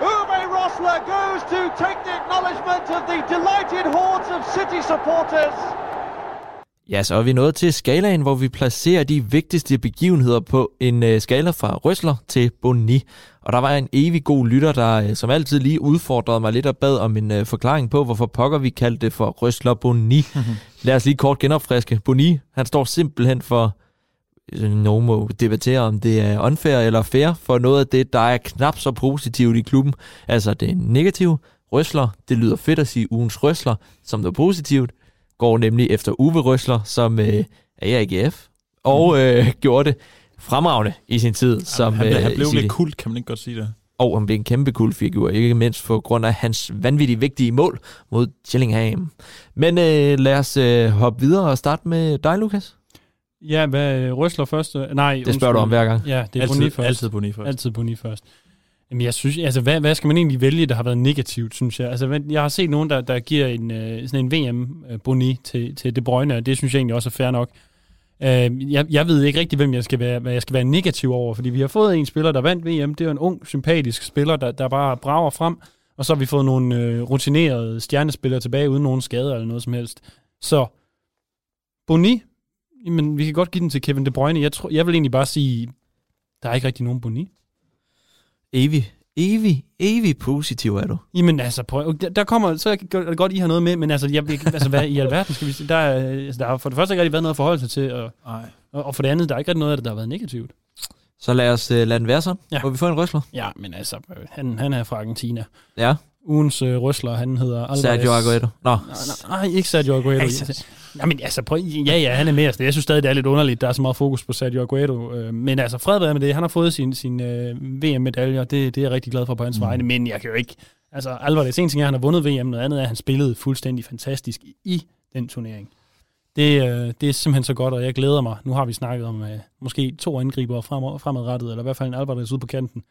Uwe Rosler goes to take the acknowledgement of the delighted hordes of City supporters. Ja, så er vi nået til skalaen, hvor vi placerer de vigtigste begivenheder på en uh, skala fra Røsler til Boni. Og der var en evig god lytter, der uh, som altid lige udfordrede mig lidt og bad om en uh, forklaring på, hvorfor pokker vi kaldte det for Røsler Boni. Mm-hmm. Lad os lige kort genopfriske. Boni, han står simpelthen for, nogen må debattere, om det er unfair eller fair, for noget af det, der er knap så positivt i klubben. Altså det er negativt. Røsler, det lyder fedt at sige ugens røsler, som noget positivt går nemlig efter Uwe Røsler, som øh, er i AGF, og øh, gjorde det fremragende i sin tid. Ja, som, han, øh, han blev lidt kult, kan man ikke godt sige det? Og han blev en kæmpe kultfigur, ikke mindst på grund af hans vanvittigt vigtige mål mod Chillingham. Men øh, lad os øh, hoppe videre og starte med dig, Lukas. Ja, hvad Røsler først? Nej, det spørger du om hver gang. Ja, det er altid, Boni først. Altid Boni først. Altid Boni først. Jamen, jeg synes, altså, hvad, hvad skal man egentlig vælge, der har været negativt, synes jeg? Altså, jeg har set nogen, der, der giver en, øh, sådan en VM-boni øh, til, til De Bruyne, og det synes jeg egentlig også er fair nok. Uh, jeg, jeg ved ikke rigtig, hvem jeg skal være, hvad jeg skal være negativ over, fordi vi har fået en spiller, der vandt VM. Det er en ung, sympatisk spiller, der, der bare brager frem, og så har vi fået nogle øh, rutinerede stjernespillere tilbage, uden nogen skader eller noget som helst. Så, Boni, men vi kan godt give den til Kevin De Bruyne. Jeg, tror, jeg vil egentlig bare sige, der er ikke rigtig nogen Boni evig, evig, evig positiv er du. Jamen altså, prøv, der kommer, så kan det godt, I har noget med, men altså, jeg, altså hvad i alverden skal vi sige? Der, er, altså, der har for det første ikke rigtig været noget at forholde sig til, og, og, og for det andet, der er ikke rigtig noget af det, der har været negativt. Så lad os uh, lade den være så. Ja. Må vi få en røsler? Ja, men altså, han, han er fra Argentina. Ja. Ugens uh, røsler, han hedder Alvarez. Sergio Aguero. Nå. Nej, nej, nej ikke Sergio Aguero. Altså, Jamen altså, prøv, ja, ja, han er med. Jeg synes stadig, det er lidt underligt, der er så meget fokus på Sergio Aguero. Øh, men altså, fred med det. Han har fået sin, sin øh, VM-medalje, og det, det er jeg rigtig glad for på hans mm. vegne. Men jeg kan jo ikke... Altså, Alvarez, en ting er, at han har vundet VM, noget andet er, at han spillede fuldstændig fantastisk i den turnering. Det, øh, det er simpelthen så godt, og jeg glæder mig. Nu har vi snakket om øh, måske to angriber frem, fremadrettet, eller i hvert fald en Alvarez ude på kanten.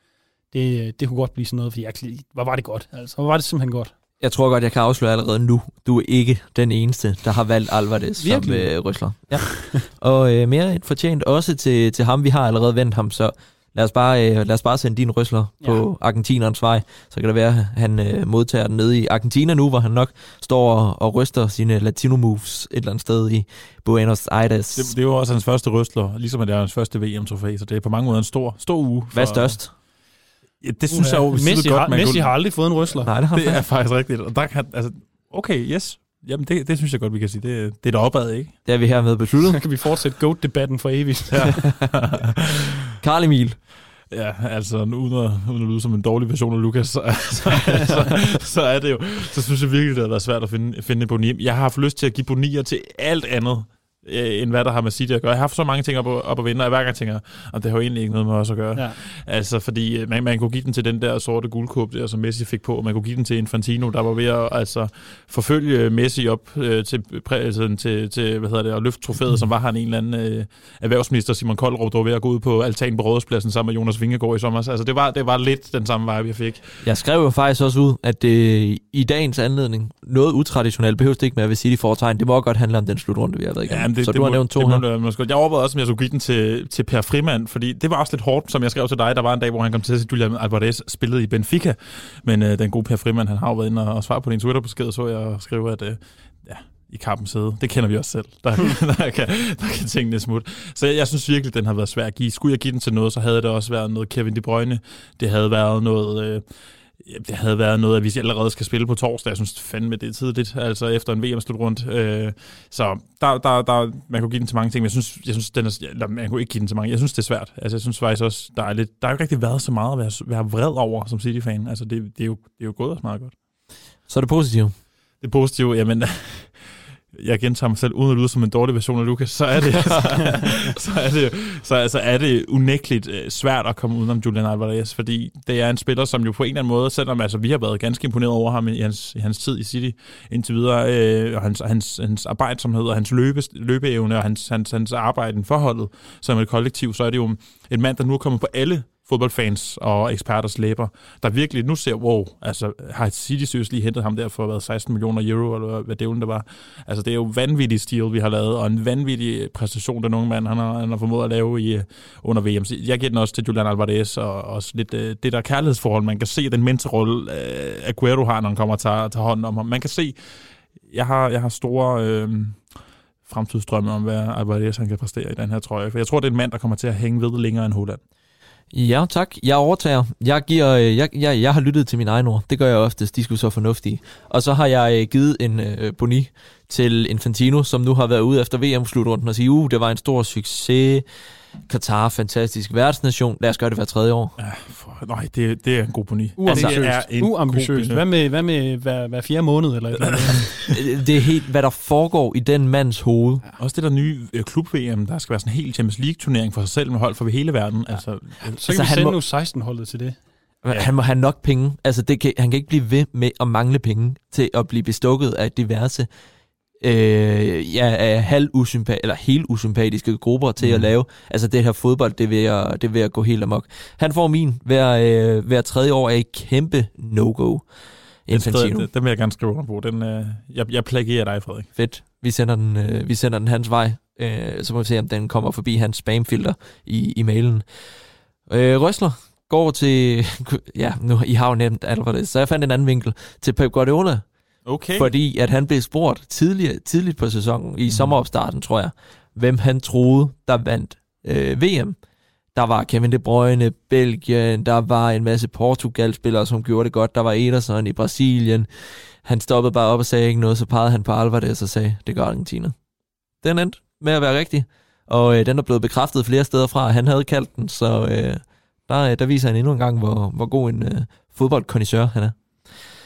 Det, det kunne godt blive sådan noget, for jeg, hvor var det godt. Altså, hvor var det simpelthen godt. Jeg tror godt, jeg kan afsløre allerede nu. Du er ikke den eneste, der har valgt Alvarez Virkelig? som øh, rysler. Ja. og øh, mere et fortjent også til, til ham. Vi har allerede vendt ham, så lad os bare, øh, lad os bare sende din rysler ja. på argentinerens vej. Så kan det være, at han øh, modtager den nede i Argentina nu, hvor han nok står og, og ryster sine latino moves et eller andet sted i Buenos Aires. Det, det er jo også hans første rystler, ligesom at det er hans første VM-trofæ, så det er på mange måder en stor, stor uge. Hvad er størst? Ja, det synes jeg jo Messi, godt, har, man Messi kunne, har aldrig fået en rysler. Nej, det har Det er faktisk rigtigt. Og der kan, altså, okay, yes. Jamen, det, det synes jeg godt, vi kan sige. Det, det er der opad, ikke? Det er vi hermed besluttet. Så kan vi fortsætte GOAT-debatten for evigt. Ja. Karl Emil. Ja, altså nu uden at, uden at lyde som en dårlig version af Lukas, så, så, så, så er det jo, så synes jeg virkelig, det har været svært at finde, finde en boni. Jeg har haft lyst til at give bonier til alt andet, øh, end hvad der har med City at gøre. Jeg har haft så mange ting op, op at vinde, og jeg hver gang tænker, at det har jo egentlig ikke noget med os at gøre. Ja. Altså, fordi øh, man, man kunne give den til den der sorte guldkåb, der som Messi fik på, og man kunne give den til Infantino, der var ved at altså, forfølge Messi op øh, til, præ, altså, til, til, hvad hedder det, at løfte trofæet, som var han en eller anden øh, erhvervsminister, Simon Koldrup, der var ved at gå ud på altanen på Rådhuspladsen sammen med Jonas Vingegaard i sommer. Altså, det var, det var lidt den samme vibe, jeg fik. Jeg skrev jo faktisk også ud, at det i dagens anledning, noget utraditionelt, behøves det ikke med at City foretegn. Det må godt handle om den slutrunde, vi har været igennem. Men Så du har må- nævnt to det her. det må, jeg overvejede også, om jeg skulle give den til, til Per Frimand, fordi det var også lidt hårdt, som jeg skrev til dig. Der var en dag, hvor han kom til at se, at Julian Alvarez spillede i Benfica, men øh, den gode Per Frimand, han har jo været inde og, og svaret på din Twitter-besked, så jeg skrive, at øh, ja, i kampen sidde. Det kender vi også selv. Der, der, kan, der kan tingene smutte. Så jeg, jeg synes virkelig, den har været svær at give. Skulle jeg give den til noget, så havde det også været noget Kevin De Bruyne. Det havde været noget... Øh, det havde været noget, at vi allerede skal spille på torsdag. Jeg synes fandme, det er tidligt, altså efter en VM-slutrunde. Øh, så der, der, der, man kunne give den til mange ting, men jeg synes, jeg synes den er, eller, man kunne ikke give den til mange. Jeg synes, det er svært. Altså, jeg synes faktisk også, der er, lidt, der er jo ikke rigtig været så meget at være, være vred over som City-fan. Altså, det, det, er jo, det er jo gået også meget godt. Så er det positivt. Det positive, jamen, jeg gentager mig selv uden at lyde som en dårlig version af Lukas, så er det, så, er det, så altså er det unægteligt øh, svært at komme udenom Julian Alvarez, fordi det er en spiller, som jo på en eller anden måde, selvom altså, vi har været ganske imponeret over ham i hans, i hans tid i City indtil videre, øh, og hans, hans, hans arbejdsomhed og hans løbe, løbeevne og hans, hans, hans arbejde for holdet som et kollektiv, så er det jo en mand, der nu er kommet på alle fodboldfans og eksperters læber, der virkelig nu ser, wow, altså har City seriøst lige hentet ham der for hvad, 16 millioner euro, eller hvad det var. Altså det er jo vanvittig stil, vi har lavet, og en vanvittig præstation, den unge mand, han har, han har formået at lave i, øh, under VM. Jeg giver den også til Julian Alvarez, og også lidt øh, det der kærlighedsforhold, man kan se den mentorrolle, øh, Aguero har, når han kommer og tager, tager hånden om ham. Man kan se, jeg har, jeg har store... Øh, fremtidsdrømme om, hvad Alvarez han kan præstere i den her trøje. For jeg tror, det er en mand, der kommer til at hænge ved længere end Holland. Ja, tak. Jeg overtager. Jeg, giver, øh, jeg, jeg, jeg har lyttet til mine egne ord. Det gør jeg oftest. De skulle så fornuftige. Og så har jeg øh, givet en øh, boni til Infantino, som nu har været ude efter VM-slutrunden og sige, uh, det var en stor succes. Katar, fantastisk værtsnation. Lad os gøre det hver tredje år. Ja, for, nej, det, det er en god boni. Uambitiøst. det er en Uambitiøst. Hvad med, hvad med hver, hver fjerde måned? Eller et eller andet? Øh, det er helt, hvad der foregår i den mands hoved. Også det der nye øh, klub-VM, der skal være sådan en helt Champions League-turnering for sig selv med hold fra hele verden. Ja. Altså, Så kan Altså, vi sende må- nu 16-holdet til det. Ja. Han må have nok penge. Altså, det kan, han kan ikke blive ved med at mangle penge til at blive bestukket af diverse øh, ja, af halv usympa- eller helt usympatiske grupper til mm. at lave. Altså, det her fodbold, det vil jeg, det vil jeg gå helt amok. Han får min hver, øh, hver tredje år af et kæmpe no-go. Infantino. den, den vil jeg gerne skrive under på. Den, øh, jeg, jeg plagierer dig, Frederik. Fedt. Vi sender den, øh, vi sender den hans vej. Øh, så må vi se, om den kommer forbi hans spamfilter i, i mailen. Øh, Røsler går til... Ja, nu I har jo nemt Alvarez, så jeg fandt en anden vinkel til Pep Guardiola. Okay. Fordi at han blev spurgt tidligere, tidligt på sæsonen, i mm. sommeropstarten, tror jeg, hvem han troede, der vandt øh, VM. Der var Kevin De Bruyne, Belgien, der var en masse Portugal-spillere, som gjorde det godt. Der var Ederson i Brasilien. Han stoppede bare op og sagde ikke noget, så pegede han på Alvarez og sagde, det gør Argentina. Den endte med at være rigtig, og øh, den er blevet bekræftet flere steder fra, han havde kaldt den, så øh, der, øh, der viser han endnu en gang, hvor, hvor god en øh, fodboldkondisør han er.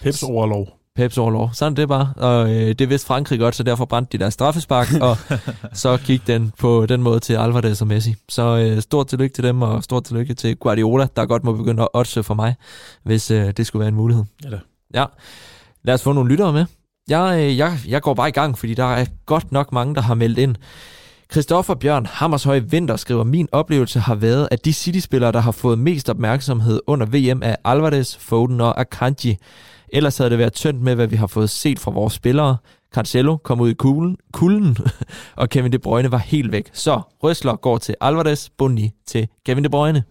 Peps overlov. Peps overlov. Sådan det bare. Og øh, det vidste Frankrig godt, så derfor brændte de deres straffespark, og så gik den på den måde til Alvarez og Messi. Så øh, stort tillykke til dem, og stort tillykke til Guardiola, der godt må begynde at oddse for mig, hvis øh, det skulle være en mulighed. Ja, da. Ja. Lad os få nogle lyttere med. Jeg, øh, jeg, jeg går bare i gang, fordi der er godt nok mange, der har meldt ind. Christoffer Bjørn Hammershøj Vinter skriver, min oplevelse har været, at de City-spillere, der har fået mest opmærksomhed under VM, er Alvarez, Foden og Akanji. Ellers havde det været tyndt med, hvad vi har fået set fra vores spillere. Cancelo kom ud i kulden, kulden og Kevin De Bruyne var helt væk. Så Røsler går til Alvarez, Boni til Kevin De Bruyne.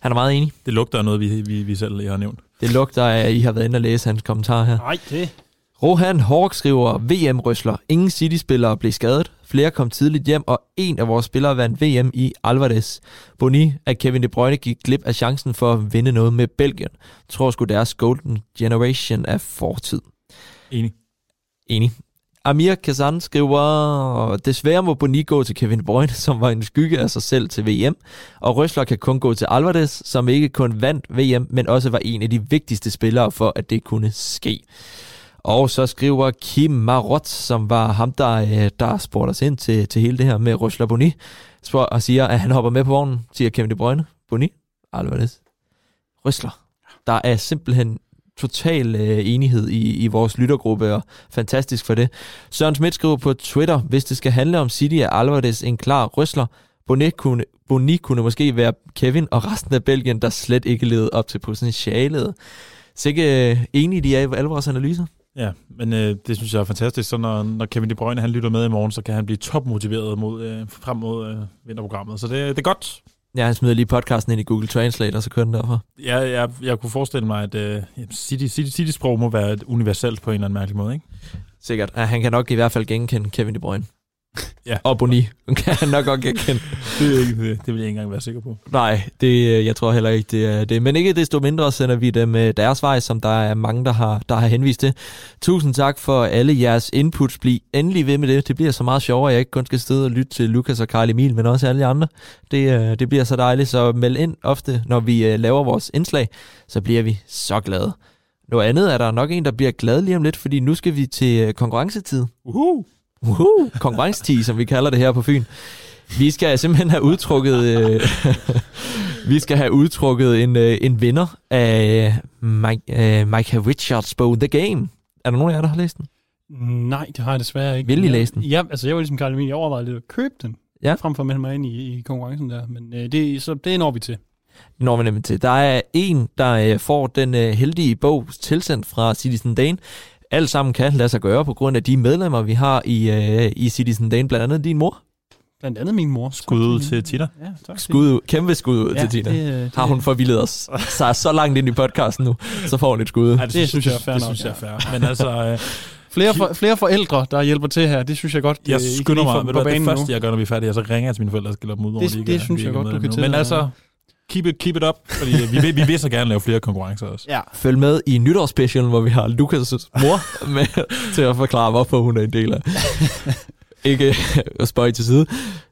Han er meget enig. Det lugter af noget, vi, vi, vi selv lige har nævnt. Det lugter af, at I har været inde og læse hans kommentar her. Nej, det... Rohan Hork skriver, VM-røsler. Ingen City-spillere blev skadet. Flere kom tidligt hjem, og en af vores spillere vandt VM i Alvarez. Boni, at Kevin De Bruyne gik glip af chancen for at vinde noget med Belgien. Tror sgu deres golden generation er fortid. Enig. Enig. Amir Kazan skriver, desværre må Boni gå til Kevin Bruyne, som var en skygge af sig selv til VM, og Røsler kan kun gå til Alvarez, som ikke kun vandt VM, men også var en af de vigtigste spillere for, at det kunne ske. Og så skriver Kim Marot, som var ham, der, øh, der spurgte os ind til, til hele det her med Røsler Boni, og siger, at han hopper med på vognen, siger Kevin De Bruyne. Boni, Alvarez, Røsler. Der er simpelthen total øh, enighed i, i vores lyttergruppe, og fantastisk for det. Søren Schmidt skriver på Twitter, hvis det skal handle om City, er Alvarez en klar røsler. Boni kunne, Boni kunne måske være Kevin og resten af Belgien, der slet ikke levede op til potentialet. Så ikke øh, enige de er i analyser? Ja, men øh, det synes jeg er fantastisk. Så når, når Kevin De Bruyne han lytter med i morgen, så kan han blive topmotiveret mod, øh, frem mod øh, vinterprogrammet. Så det, det er godt. Ja, han smider lige podcasten ind i Google Translate, og så kører den derfra. Ja, jeg, jeg kunne forestille mig, at øh, City, City, City-sprog må være universelt på en eller anden mærkelig måde, ikke? Sikkert. Ja, han kan nok i hvert fald genkende Kevin De Bruyne. Ja. Og Boni kan han nok godt genkende. det, ikke, det, det vil jeg ikke engang være sikker på. Nej, det, jeg tror heller ikke, det er det. Men ikke desto mindre sender vi dem deres vej, som der er mange, der har, der har henvist det. Tusind tak for alle jeres inputs. Bliv endelig ved med det. Det bliver så meget sjovere, at jeg ikke kun skal sidde og lytte til Lukas og Karl Emil, men også alle andre. Det, det bliver så dejligt, så meld ind ofte, når vi laver vores indslag, så bliver vi så glade. Noget andet er der nok en, der bliver glad lige om lidt, fordi nu skal vi til konkurrencetid. Uhu! Uhu, konkurrencetid, som vi kalder det her på Fyn. Vi skal simpelthen have udtrukket, øh, vi skal have udtrukket en, øh, en vinder af Mike, øh, Micah Richards bog The Game. Er der nogen af jer, der har læst den? Nej, det har jeg desværre ikke. Vil I læse den? Ja, altså jeg var ligesom Karl Emil, jeg overvejede lidt at købe den, ja. frem for at melde mig ind i, i konkurrencen der. Men øh, det, så det når vi til. Når vi nemlig til. Der er en, der øh, får den øh, heldige bog tilsendt fra Citizen Dane alt sammen kan lade sig gøre på grund af de medlemmer, vi har i, uh, i Citizen Dane. Blandt andet din mor. Blandt andet min mor. Skud ud til Tina. Ja, tak. Skud, kæmpe skud ud ja, til Tina. Det, det, har hun forvildet os så, så langt ind i podcasten nu, så får hun et skud. Ja, det, det synes jeg er fair Det nok, synes jeg er fair. Men altså... Øh, Flere, for, flere forældre, der hjælper til her, det synes jeg godt, jeg I skynder mig, på, på det første, jeg gør, når vi er færdige, så ringer jeg til mine forældre og skiller dem ud over, Det- de det er- synes jeg godt, du med kan Men altså, keep it, keep it up, fordi vi, vil, vi vil så gerne lave flere konkurrencer også. Ja. Følg med i nytårsspecialen, hvor vi har Lukas' mor med til at forklare, hvorfor hun er en del af. Ikke at spøge til side.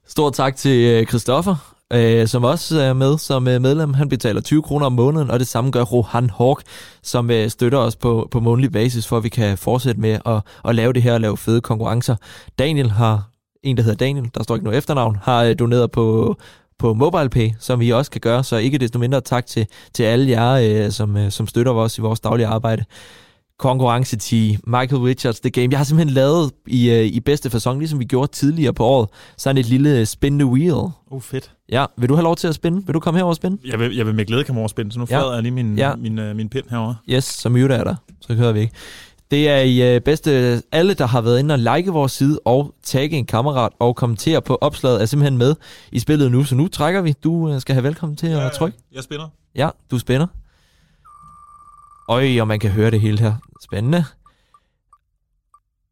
Stort tak til øh, Christoffer, øh, som også er med som øh, medlem. Han betaler 20 kroner om måneden, og det samme gør Rohan Hawk, som øh, støtter os på, på månedlig basis, for at vi kan fortsætte med at, at lave det her og lave fede konkurrencer. Daniel har, en der hedder Daniel, der står ikke noget efternavn, har øh, doneret på på MobilePay, som vi også kan gøre, så ikke desto mindre tak til, til alle jer, øh, som, øh, som støtter os i vores daglige arbejde. Konkurrence til Michael Richards The Game. Jeg har simpelthen lavet i, øh, i bedste fasong, ligesom vi gjorde tidligere på året, sådan et lille spin the wheel. Oh, fedt. Ja, vil du have lov til at spinde? Vil du komme herover og spinde? Jeg vil, jeg vil med glæde komme over og spænde, så nu Ja. ja. jeg lige min, Ja. min, uh, min pind herovre. Yes, så mute er der. Så kører vi ikke. Det er i øh, bedste... Alle, der har været inde og like vores side og tagge en kammerat og kommentere på opslaget, er simpelthen med i spillet nu. Så nu trækker vi. Du øh, skal have velkommen til at trykke. Jeg spænder. Ja, du spænder. Øj, og man kan høre det hele her. Spændende.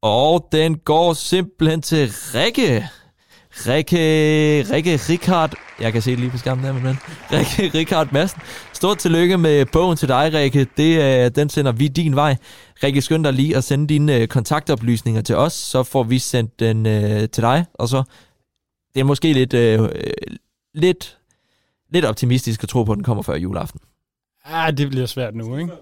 Og den går simpelthen til Rikke. Rikke, Rikke Rikard. Jeg kan se det lige på skærmen der, min ven. Rikke Rikard Madsen. Stort tillykke med bogen til dig, Rikke. Det, er, den sender vi din vej. Rikke, skynd dig lige at sende dine øh, kontaktoplysninger til os, så får vi sendt den øh, til dig. Og så, det er måske lidt, øh, øh, lidt, lidt optimistisk at tro på, at den kommer før juleaften. Ah, det bliver svært nu, ikke?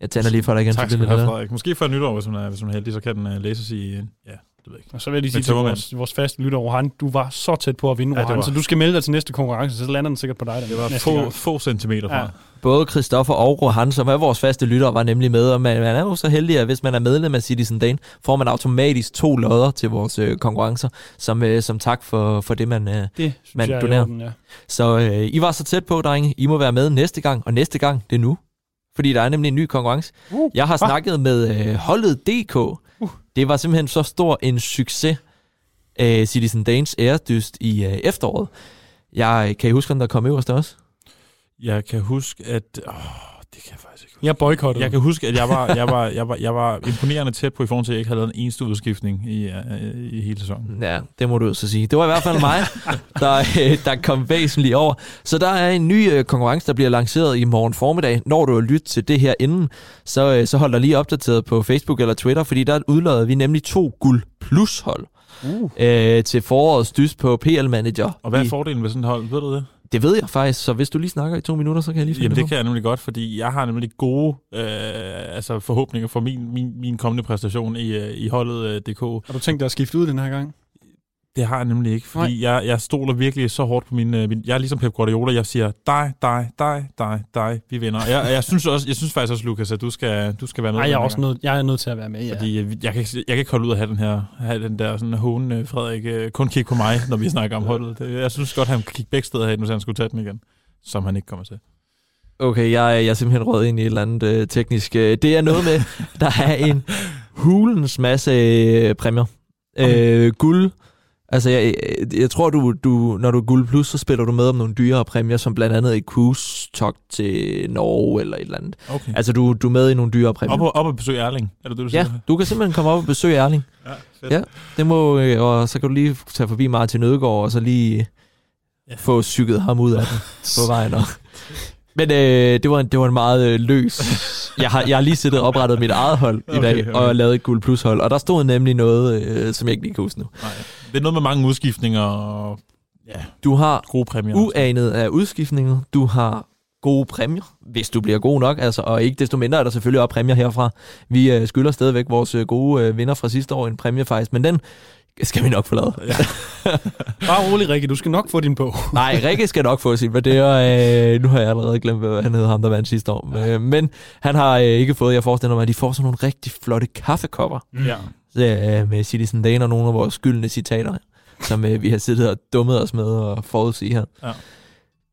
Jeg tænder lige for dig igen. Tak så skal du det have, Frederik. Måske før nytår, hvis hun er, hvis hun er heldig, så kan den uh, læses i... Ja, det ved jeg ikke. Og så vil jeg lige sige til vores, vores faste lytter, Rohan, du var så tæt på at vinde, Ja, var- så du skal melde dig til næste konkurrence, så lander den sikkert på dig. Den Det var næste få, gang. få centimeter fra. Ja. Både Christoffer og Rohan, som er vores faste lytter, var nemlig med, og man, man er jo så heldig, at hvis man er medlem af Citizen Dane, får man automatisk to lodder til vores øh, konkurrencer, som, øh, som tak for, for det, man... Øh. Det synes Man jeg er donerer. orden, ja. Så øh, I var så tæt på, drenge. I må være med næste gang, og næste gang, det er nu. Fordi der er nemlig en ny konkurrence. Uh, Jeg har hva? snakket med øh, holdet DK. Uh. Det var simpelthen så stor en succes, uh, Citizen Danes æresdyst i uh, efteråret. Jeg kan I huske, om der kom øverst også? Jeg kan huske, at... Åh, det kan jeg boykottede. Jeg kan huske, at jeg var, jeg, var, jeg, var, jeg var imponerende tæt på i forhold til, at jeg ikke havde lavet en eneste udskiftning i, øh, i hele sæsonen. Ja, det må du jo så sige. Det var i hvert fald mig, der, øh, der kom væsentligt over. Så der er en ny øh, konkurrence, der bliver lanceret i morgen formiddag. Når du har lyttet til det her inden, så, øh, så hold dig lige opdateret på Facebook eller Twitter, fordi der udlader vi nemlig to guld plus hold Uh. øh, til forårets dys på PL Manager. Og hvad er I- fordelen ved sådan et hold? Ved du det? Det ved jeg faktisk, så hvis du lige snakker i to minutter, så kan jeg lige finde Jamen, det det på. kan jeg nemlig godt, fordi jeg har nemlig gode øh, altså forhåbninger for min, min, min kommende præstation i, øh, i holdet øh, DK. Har du tænkt dig at skifte ud den her gang? Det har jeg nemlig ikke, fordi jeg, jeg stoler virkelig så hårdt på min, øh, min... Jeg er ligesom Pep Guardiola, jeg siger dig, dig, dig, dig, dig, vi vinder. Jeg, jeg, synes, også, jeg synes faktisk også, Lukas, at du skal, du skal være med. Nej, jeg er også nødt, jeg er nødt til at være med, ja. Fordi jeg, jeg, kan, ikke- jeg kan ikke holde ud at have den her, have den der sådan hån, øh, Frederik, øh, kun kigge på mig, når vi snakker om holdet. Det, jeg synes godt, han kan kigge begge steder hen, hvis han skulle tage den igen. Som han ikke kommer til. Okay, jeg, er- jeg er simpelthen røget ind i et eller andet øh, teknisk. Øh, det er noget med, der er en hulens masse øh, præmier. Øh, guld. Altså, jeg, jeg, jeg tror, du, du, når du er guld plus, så spiller du med om nogle dyrere præmier, som blandt andet et cruise-togt til Norge eller et eller andet. Okay. Altså, du, du er med i nogle dyrere præmier. Op, og, op og besøge Erling, er det det, du Ja, siger? du kan simpelthen komme op og besøge Erling. Ja, fedt. Ja. Det må, øh, og så kan du lige tage forbi Martin Ødegaard, og så lige Ja. få cyklet ham ud af den på vejen. Og. Men øh, det, var en, det var en meget øh, løs... Jeg har, jeg har lige siddet og oprettet mit eget hold i Okay, dag, okay. og lavet et guld plus hold, og der stod nemlig noget, øh, som jeg ikke lige kan huske nu. Nej. Det er noget med mange udskiftninger og ja, Du har gode præmier. uanet af udskiftninger, du har gode præmier, hvis du bliver god nok, altså, og ikke desto mindre er der selvfølgelig også præmier herfra. Vi øh, skylder stadigvæk vores øh, gode øh, vinder fra sidste år en præmie faktisk, men den skal vi nok få lavet. Ja. Bare rolig, Rikke, du skal nok få din på. Nej, Rikke skal nok få sin, men det er, øh, nu har jeg allerede glemt, hvad han hed ham, der vandt sidste år. Ja. Men han har øh, ikke fået, jeg forestiller mig, at de får sådan nogle rigtig flotte kaffekopper Ja. Øh, med Citizen Dane og nogle af vores skyldne citater, som øh, vi har siddet og dummet os med og forudsige her. Ja.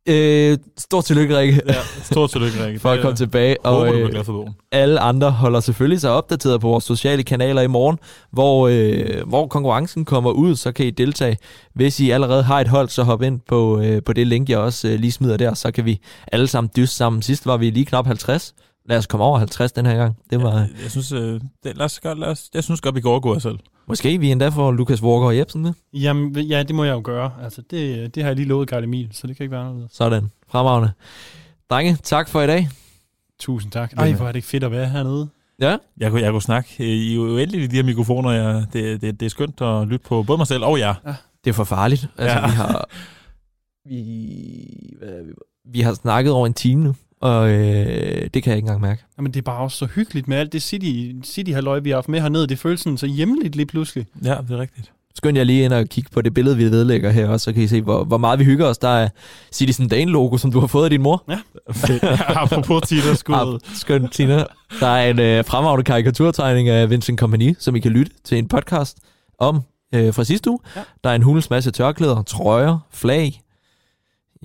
Øh, stort tillykke, Rikke, ja. Stort tillykke, Rikke. for at komme tilbage. Og, håber, Og øh, glad for bogen. alle andre holder selvfølgelig sig opdateret på vores sociale kanaler i morgen, hvor, øh, hvor konkurrencen kommer ud, så kan I deltage. Hvis I allerede har et hold, så hop ind på, øh, på det link, jeg også øh, lige smider der, så kan vi alle sammen dyste sammen. Sidst var vi lige knap 50. Lad os komme over 50 den her gang. Det var, Ja, jeg synes, øh, det, lad os, godt- lad os, jeg synes godt, vi kan overgå os selv. Måske vi endda får Lukas Walker og Jebsen med. Jamen, ja, det må jeg jo gøre. Altså, det, det har jeg lige lovet Karl Emil, så det kan ikke være anderledes. Sådan. Fremragende. Drenge, tak for i dag. Tusind tak. Ej, hvor er det ikke fedt at være hernede. Ja, Jeg kunne, jeg kunne snakke. I er jo uendelige i de her mikrofoner. Jeg, det, det, det er skønt at lytte på både mig selv og jer. det er for farligt. Altså, Ja. vi har... Vi, hvad er vi, vi har snakket over en time nu, og øh, det kan jeg ikke engang mærke. Jamen, det er bare også så hyggeligt med alt det City, City halløj, vi har haft med hernede. Det føles sådan så hjemligt lige pludselig. Ja, det er rigtigt. Skynd jeg lige ind og kigge på det billede, vi vedlægger her, og så kan I se, hvor, hvor meget vi hygger os. Der er Citizen Dane-logo, som du har fået af din mor. Fedt. Apropos Tina skud. Ah, skønt, Tina. Der er en øh, fremragende karikaturtegning af Vincent Company, som I kan lytte til en podcast om øh, fra sidste uge. Ja. Der er en hulens masse tørklæder, trøjer, flag,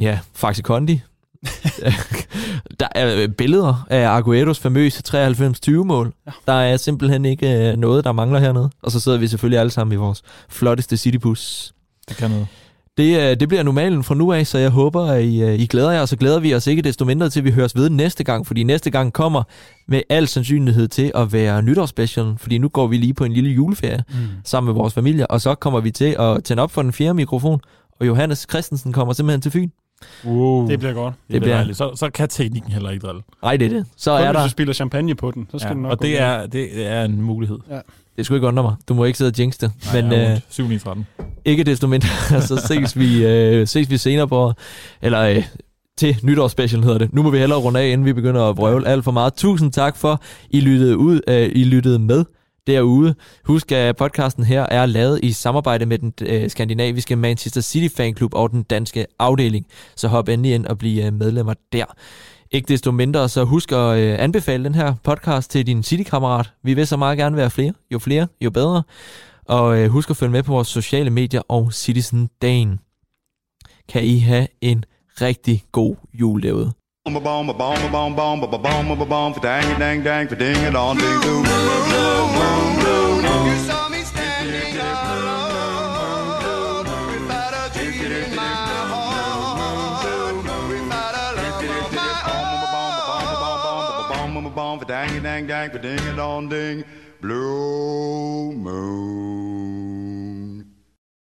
ja, Faxe Kondi. der er øh, billeder af Agueros famøse 93-20-mål. Ja. Der er simpelthen ikke øh, noget, der mangler hernede. Og så sidder vi selvfølgelig alle sammen i vores flotteste citybus. Det kan noget. Det, øh, det bliver normalen fra nu af, så jeg håber, at I, I glæder jer, og så glæder vi os ikke desto mindre til, at vi høres ved næste gang, fordi næste gang kommer med al sandsynlighed til at være nytårsspecial, fordi nu går vi lige på en lille juleferie Mm. sammen med vores familie, og så kommer vi til at tænde op for den fjerde mikrofon, og Johannes Christensen kommer simpelthen til Fyn. Wow. Det bliver godt. det bliver- bliver dejligt. Så, så kan teknikken heller ikke drille. Nej, det er det. Så Kun er hvis der... du spiller champagne på den, så skal Ja, den nok og det er, det er en mulighed. Det skulle ikke undre mig. Du må ikke sidde og jinx det. Nej, Men øh, ondt. 7 9 13. ikke desto mindre, så ses vi, øh, ses vi senere på året. Eller øh, til nytårsspecial hedder det. Nu må vi hellere runde af, inden vi begynder at brøvle alt for meget. Tusind tak for, I lyttede, ud, øh, I lyttede med derude. Husk, at podcasten her er lavet i samarbejde med den øh, skandinaviske Manchester City Fanklub og den danske afdeling. Så hop endelig ind og bliv øh, medlemmer der. Ikke desto mindre, så husk at øh, anbefale den her podcast til din City-kammerat. Vi vil så meget gerne være flere. Jo flere, jo bedre. Og øh, husk at følge med på vores sociale medier og Citizen Dagen. Kan I have en rigtig god jul derude. Boom ba boom ba boom ba boom boom ba ba boom ba ba boom for dang dang dang for ding a dong ding doo boom boom boom boom. You saw me standing alone without a dream in my heart, without a love of my own. Boom ba boom ba boom ba boom ba boom for dang dang dang for ding a dong ding blue moon.